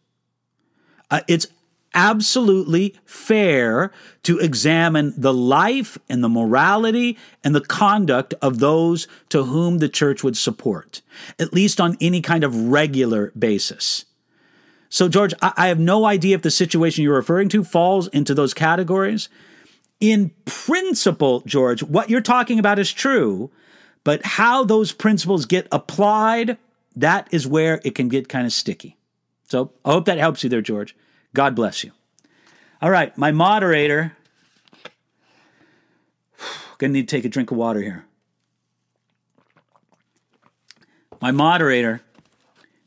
Uh, it's absolutely fair to examine the life and the morality and the conduct of those to whom the church would support, at least on any kind of regular basis. So, George, I have no idea if the situation you're referring to falls into those categories. In principle, George, what you're talking about is true, but how those principles get applied that is where it can get kind of sticky. So I hope that helps you there, George. God bless you. All right, my moderator. Gonna need to take a drink of water here. My moderator,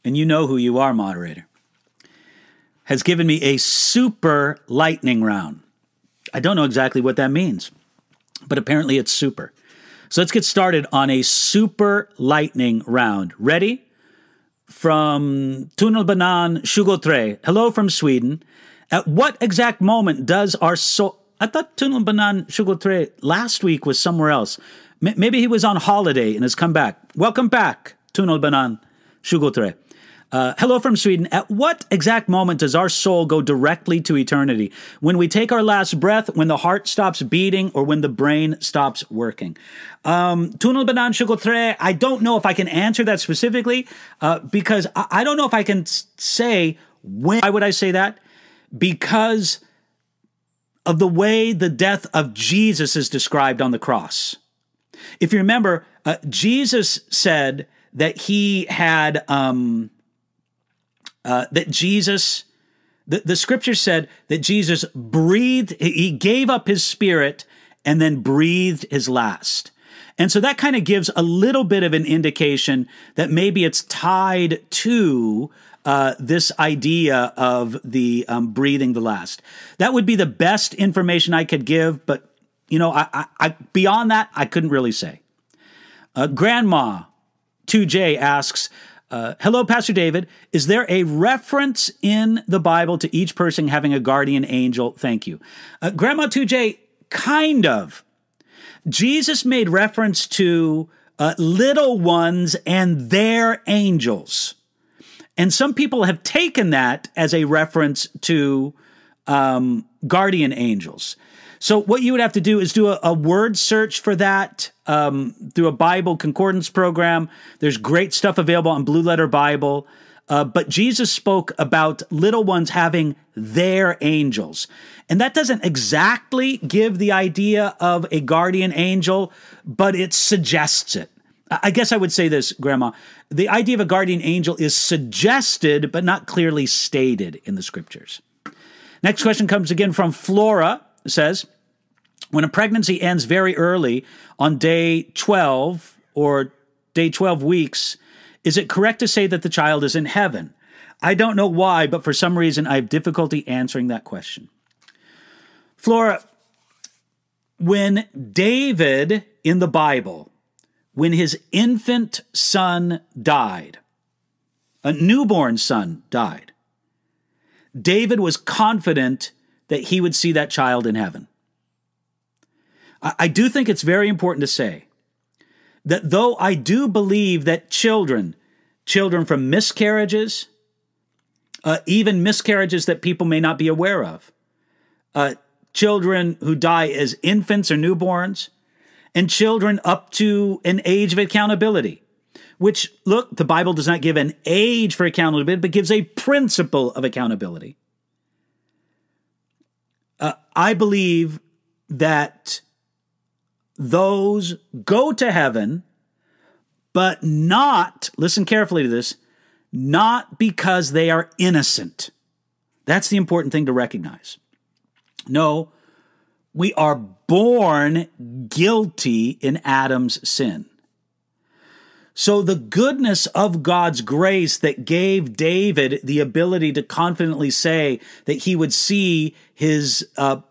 and you know who you are, moderator, has given me a super lightning round. I don't know exactly what that means, but apparently it's super. So let's get started on a super lightning round. Ready? From Tunnelbanan Shugotre. Hello from Sweden. At what exact moment does our soul? I thought Tunnelbanan Shugotre last week was somewhere else. M- maybe he was on holiday and has come back. Welcome back, Tunnelbanan Shugotre. Uh, hello from Sweden. At what exact moment does our soul go directly to eternity? When we take our last breath, when the heart stops beating, or when the brain stops working? Um, I don't know if I can answer that specifically uh, because I, I don't know if I can say when. Why would I say that? Because of the way the death of Jesus is described on the cross. If you remember, uh, Jesus said that he had. Um, uh, that Jesus, the, the scripture said that Jesus breathed, he gave up his spirit and then breathed his last. And so that kind of gives a little bit of an indication that maybe it's tied to uh, this idea of the um, breathing the last. That would be the best information I could give, but you know, I, I, I beyond that, I couldn't really say. Uh, Grandma 2J asks, uh, hello, Pastor David. Is there a reference in the Bible to each person having a guardian angel? Thank you. Uh, Grandma 2J, kind of. Jesus made reference to uh, little ones and their angels. And some people have taken that as a reference to um, guardian angels. So what you would have to do is do a, a word search for that um, through a Bible concordance program. There's great stuff available on Blue Letter Bible. Uh, but Jesus spoke about little ones having their angels. And that doesn't exactly give the idea of a guardian angel, but it suggests it. I guess I would say this, Grandma. The idea of a guardian angel is suggested, but not clearly stated in the scriptures. Next question comes again from Flora says when a pregnancy ends very early on day 12 or day 12 weeks, is it correct to say that the child is in heaven? I don't know why, but for some reason I have difficulty answering that question. Flora, when David in the Bible, when his infant son died, a newborn son died, David was confident that he would see that child in heaven. I do think it's very important to say that though I do believe that children, children from miscarriages, uh, even miscarriages that people may not be aware of, uh, children who die as infants or newborns, and children up to an age of accountability, which, look, the Bible does not give an age for accountability, but gives a principle of accountability. Uh, I believe that those go to heaven, but not, listen carefully to this, not because they are innocent. That's the important thing to recognize. No, we are born guilty in Adam's sin. So, the goodness of God's grace that gave David the ability to confidently say that he would see his uh,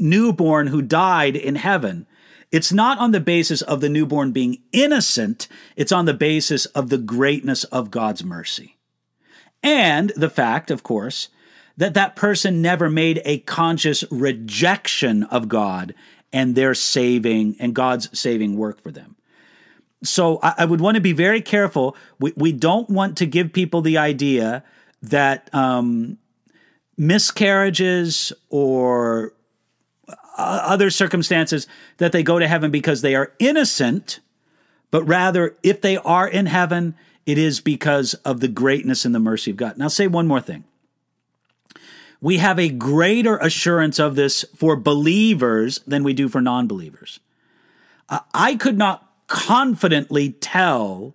newborn who died in heaven, it's not on the basis of the newborn being innocent, it's on the basis of the greatness of God's mercy. And the fact, of course, that that person never made a conscious rejection of God and their saving and God's saving work for them so I, I, would want to be very careful. We, we don't want to give people the idea that um, miscarriages or other circumstances that they go to heaven because they are innocent, but rather if they are in heaven, it is because of the greatness and the mercy of God. Now, say one more thing. We have a greater assurance of this for believers than we do for non believers. Uh, I could not confidently tell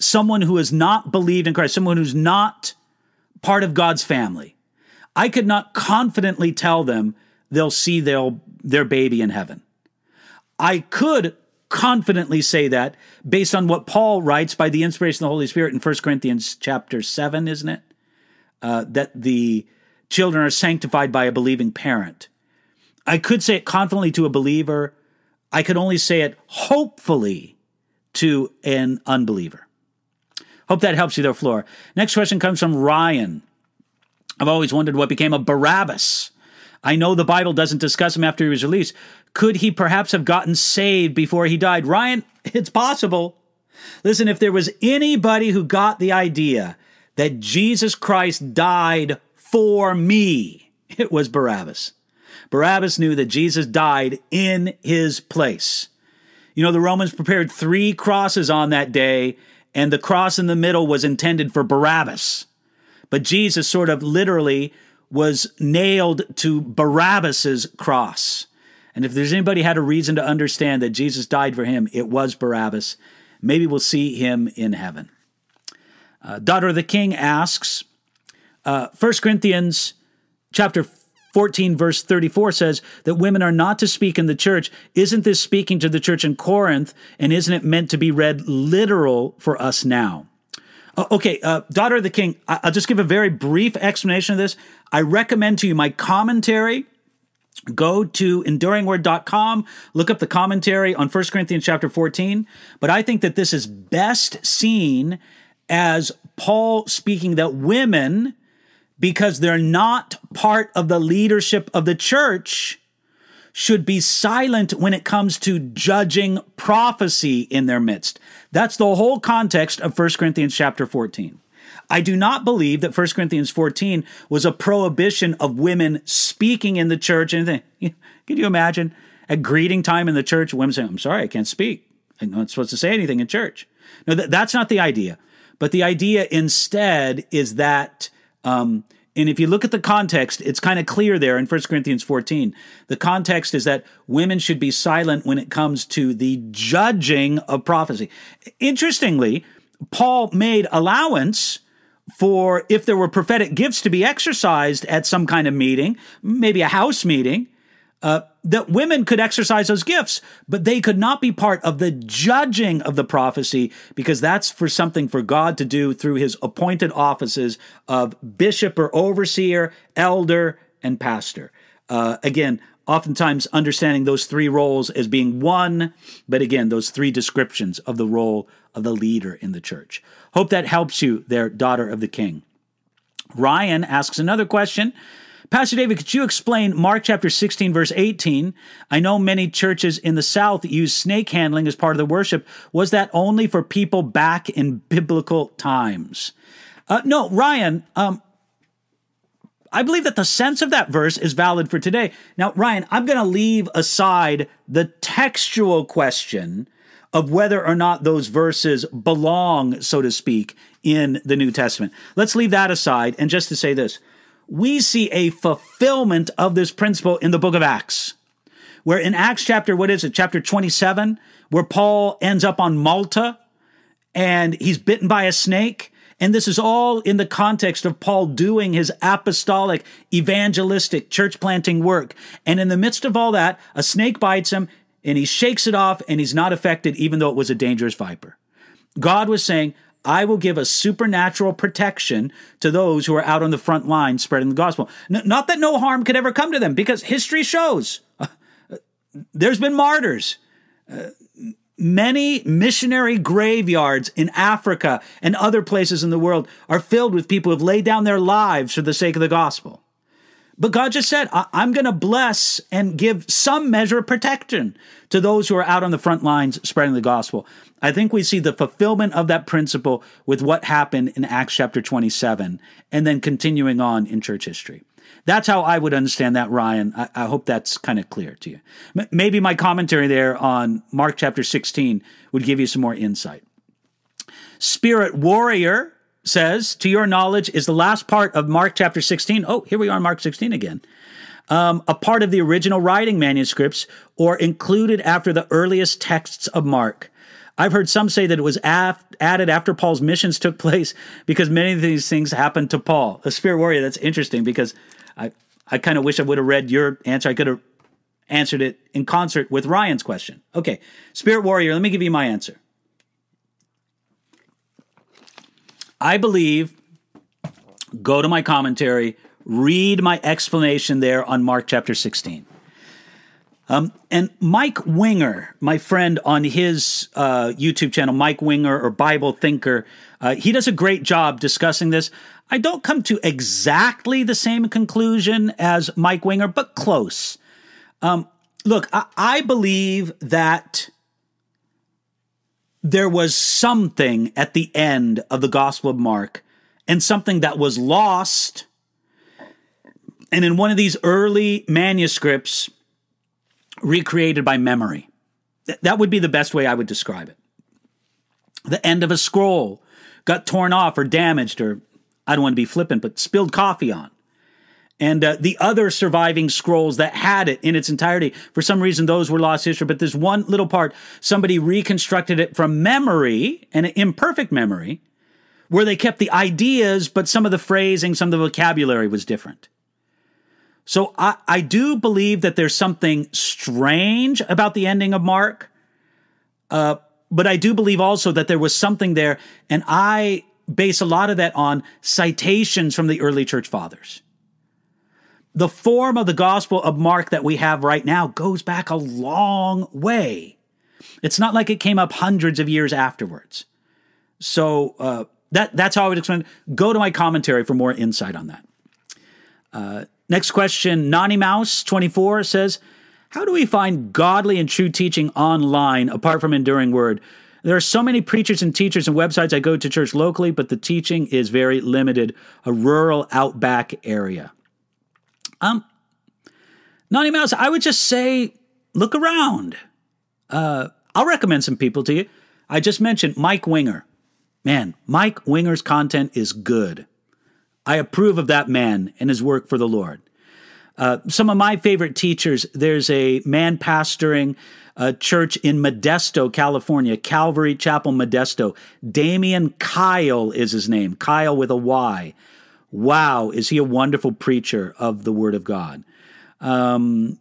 someone who has not believed in Christ, someone who's not part of God's family, I could not confidently tell them they'll see their, their baby in heaven. I could confidently say that based on what Paul writes by the inspiration of the Holy Spirit in 1 Corinthians chapter 7, isn't it? Uh, that the children are sanctified by a believing parent. I could say it confidently to a believer I could only say it hopefully to an unbeliever. Hope that helps you there, Flora. Next question comes from Ryan. I've always wondered what became of Barabbas. I know the Bible doesn't discuss him after he was released. Could he perhaps have gotten saved before he died? Ryan, it's possible. Listen, if there was anybody who got the idea that Jesus Christ died for me, it was Barabbas. Barabbas knew that Jesus died in his place. You know, the Romans prepared three crosses on that day, and the cross in the middle was intended for Barabbas. But Jesus sort of literally was nailed to Barabbas's cross. And if there's anybody had a reason to understand that Jesus died for him, it was Barabbas. Maybe we'll see him in heaven. Uh, Daughter of the King asks, uh, 1 Corinthians chapter 14 verse 34 says that women are not to speak in the church. Isn't this speaking to the church in Corinth? And isn't it meant to be read literal for us now? Uh, okay, uh, daughter of the king, I'll just give a very brief explanation of this. I recommend to you my commentary. Go to enduringword.com, look up the commentary on 1 Corinthians chapter 14. But I think that this is best seen as Paul speaking that women because they're not part of the leadership of the church should be silent when it comes to judging prophecy in their midst. That's the whole context of 1 Corinthians chapter 14. I do not believe that 1 Corinthians 14 was a prohibition of women speaking in the church. Anything? Can you imagine at greeting time in the church, women saying, I'm sorry, I can't speak. I'm not supposed to say anything in church. No, that's not the idea. But the idea instead is that um, and if you look at the context, it's kind of clear there in 1 Corinthians 14. The context is that women should be silent when it comes to the judging of prophecy. Interestingly, Paul made allowance for if there were prophetic gifts to be exercised at some kind of meeting, maybe a house meeting, uh, that women could exercise those gifts, but they could not be part of the judging of the prophecy because that's for something for God to do through his appointed offices of bishop or overseer, elder, and pastor. Uh, again, oftentimes understanding those three roles as being one, but again, those three descriptions of the role of the leader in the church. Hope that helps you there, daughter of the king. Ryan asks another question. Pastor David, could you explain Mark chapter 16, verse 18? I know many churches in the South use snake handling as part of the worship. Was that only for people back in biblical times? Uh, no, Ryan, um, I believe that the sense of that verse is valid for today. Now, Ryan, I'm going to leave aside the textual question of whether or not those verses belong, so to speak, in the New Testament. Let's leave that aside and just to say this we see a fulfillment of this principle in the book of Acts, where in Acts chapter, what is it, chapter 27, where Paul ends up on Malta and he's bitten by a snake. And this is all in the context of Paul doing his apostolic, evangelistic, church planting work. And in the midst of all that, a snake bites him and he shakes it off and he's not affected, even though it was a dangerous viper. God was saying, I will give a supernatural protection to those who are out on the front line spreading the gospel. N- not that no harm could ever come to them, because history shows uh, there's been martyrs. Uh, many missionary graveyards in Africa and other places in the world are filled with people who have laid down their lives for the sake of the gospel. But God just said, I'm going to bless and give some measure of protection to those who are out on the front lines spreading the gospel. I think we see the fulfillment of that principle with what happened in Acts chapter 27 and then continuing on in church history. That's how I would understand that, Ryan. I, I hope that's kind of clear to you. M- maybe my commentary there on Mark chapter 16 would give you some more insight. Spirit Warrior says, To your knowledge, is the last part of Mark chapter 16. Oh, here we are in Mark 16 again. Um, a part of the original writing manuscripts or included after the earliest texts of Mark. I've heard some say that it was af- added after Paul's missions took place because many of these things happened to Paul. A spirit warrior, that's interesting because I, I kind of wish I would have read your answer. I could have answered it in concert with Ryan's question. Okay, spirit warrior, let me give you my answer. I believe, go to my commentary, read my explanation there on Mark chapter 16. Um, and Mike Winger, my friend on his uh, YouTube channel, Mike Winger or Bible Thinker, uh, he does a great job discussing this. I don't come to exactly the same conclusion as Mike Winger, but close. Um, look, I, I believe that there was something at the end of the Gospel of Mark and something that was lost. And in one of these early manuscripts, recreated by memory. That would be the best way I would describe it. The end of a scroll got torn off or damaged, or I don't want to be flippant, but spilled coffee on. And uh, the other surviving scrolls that had it in its entirety, for some reason, those were lost history. But there's one little part, somebody reconstructed it from memory, and an imperfect memory, where they kept the ideas, but some of the phrasing, some of the vocabulary was different. So I, I do believe that there's something strange about the ending of Mark. Uh, but I do believe also that there was something there, and I base a lot of that on citations from the early church fathers. The form of the Gospel of Mark that we have right now goes back a long way. It's not like it came up hundreds of years afterwards. So uh, that that's how I would explain. Go to my commentary for more insight on that. Uh, Next question, Nani Mouse 24 says, How do we find godly and true teaching online apart from enduring word? There are so many preachers and teachers and websites. I go to church locally, but the teaching is very limited, a rural outback area. Um, Nani Mouse, I would just say look around. Uh, I'll recommend some people to you. I just mentioned Mike Winger. Man, Mike Winger's content is good. I approve of that man and his work for the Lord. Uh, some of my favorite teachers there's a man pastoring a church in Modesto, California, Calvary Chapel, Modesto. Damian Kyle is his name, Kyle with a Y. Wow, is he a wonderful preacher of the Word of God? Um,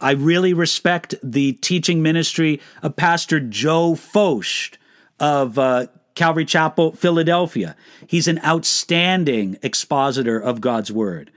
I really respect the teaching ministry of Pastor Joe Focht of uh, Calvary Chapel, Philadelphia. He's an outstanding expositor of God's Word.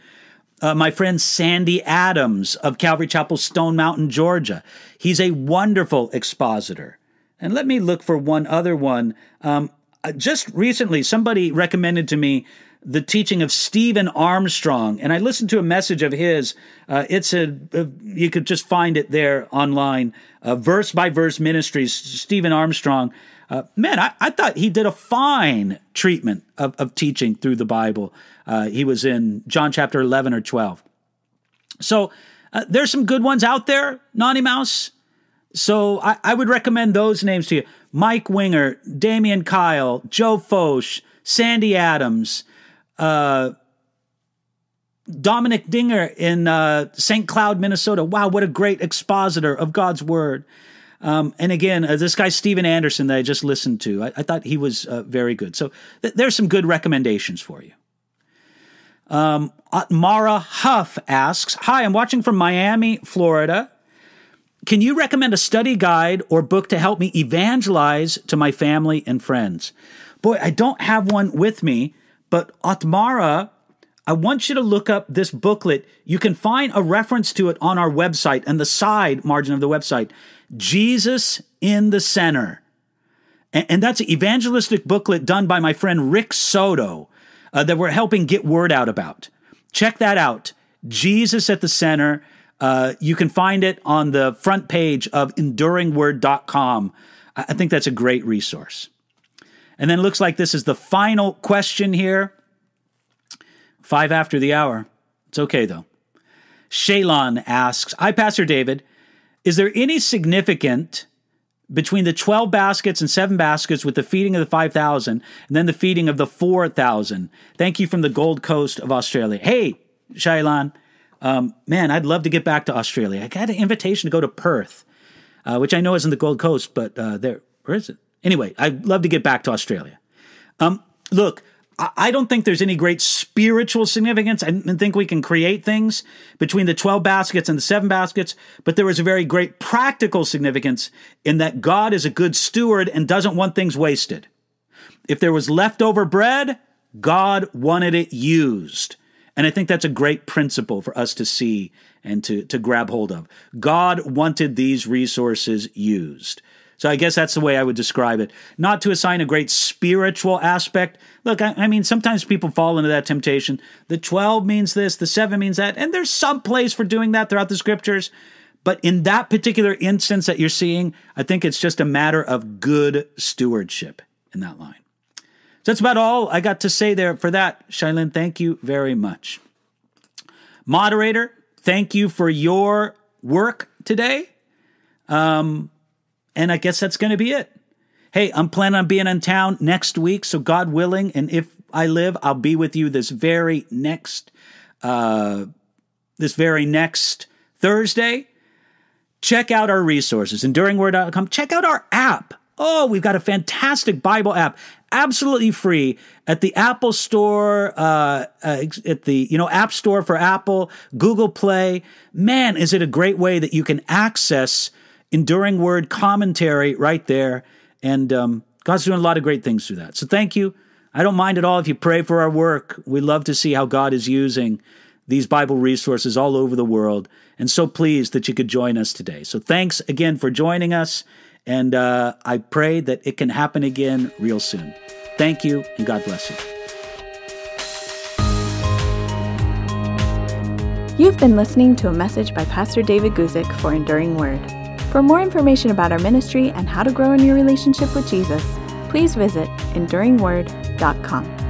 Uh, my friend Sandy Adams of Calvary Chapel, Stone Mountain, Georgia. He's a wonderful expositor. And let me look for one other one. Um, uh, just recently, somebody recommended to me the teaching of Stephen Armstrong, and I listened to a message of his. Uh, it's a, a, you could just find it there online, uh, verse by verse ministries. Stephen Armstrong uh, man, I, I, thought he did a fine treatment of, of teaching through the Bible. Uh, he was in John chapter 11 or 12. So uh, there's some good ones out there, Naughty Mouse. so I, I, would recommend those names to you Mike Winger, Damian Kyle, Joe Focht, Sandy Adams, uh, Dominic Dinger in uh, St. Cloud, Minnesota. Wow, what a great expositor of God's word. Um, and again, uh, this guy, Steven Anderson, that I just listened to, I, I thought he was uh, very good. So th- there's some good recommendations for you. Um, Mara Huff asks Hi, I'm watching from Miami, Florida. Can you recommend a study guide or book to help me evangelize to my family and friends? Boy, I don't have one with me, but Atmara, I want you to look up this booklet. You can find a reference to it on our website and the side margin of the website. Jesus in the Center. And, and that's an evangelistic booklet done by my friend Rick Soto uh, that we're helping get word out about. Check that out. Jesus at the Center. Uh, you can find it on the front page of enduringword.com. I think that's a great resource. And then it looks like this is the final question here. Five after the hour. It's okay though. Shalon asks, I, Pastor David, is there any significant between the 12 baskets and seven baskets with the feeding of the 5,000 and then the feeding of the 4,000? Thank you from the Gold Coast of Australia. Hey, Shailan, um, man, I'd love to get back to Australia. I got an invitation to go to Perth, uh, which I know isn't the Gold Coast, but uh, there, where is it? Anyway, I'd love to get back to Australia. Um, look, I don't think there's any great spiritual significance. I think we can create things between the 12 baskets and the seven baskets, but there is a very great practical significance in that God is a good steward and doesn't want things wasted. If there was leftover bread, God wanted it used. And I think that's a great principle for us to see and to, to grab hold of. God wanted these resources used. So I guess that's the way I would describe it. Not to assign a great spiritual aspect. Look, I, I, mean, sometimes people fall into that temptation. The 12 means this, the 7 means that, and there's some place for doing that throughout the scriptures. But in that particular instance that you're seeing, I think it's just a matter of good stewardship in that line. So that's about all I got to say there for that. Shailin, thank you very much. Moderator, thank you for your work today. Um, and I guess that's going to be it. Hey, I'm planning on being in town next week, so God willing, and if I live, I'll be with you this very next, uh, this very next Thursday. Check out our resources, enduringword.com. Check out our app. Oh, we've got a fantastic Bible app, absolutely free at the Apple Store, uh, uh, at the you know App Store for Apple, Google Play. Man, is it a great way that you can access enduring word commentary right there. And um, God's doing a lot of great things through that. So thank you. I don't mind at all if you pray for our work. We love to see how God is using these Bible resources all over the world. And so pleased that you could join us today. So thanks again for joining us. And uh, I pray that it can happen again real soon. Thank you, and God bless you. You've been listening to a message by Pastor David Guzik for Enduring Word. For more information about our ministry and how to grow in your relationship with Jesus, please visit enduringword.com.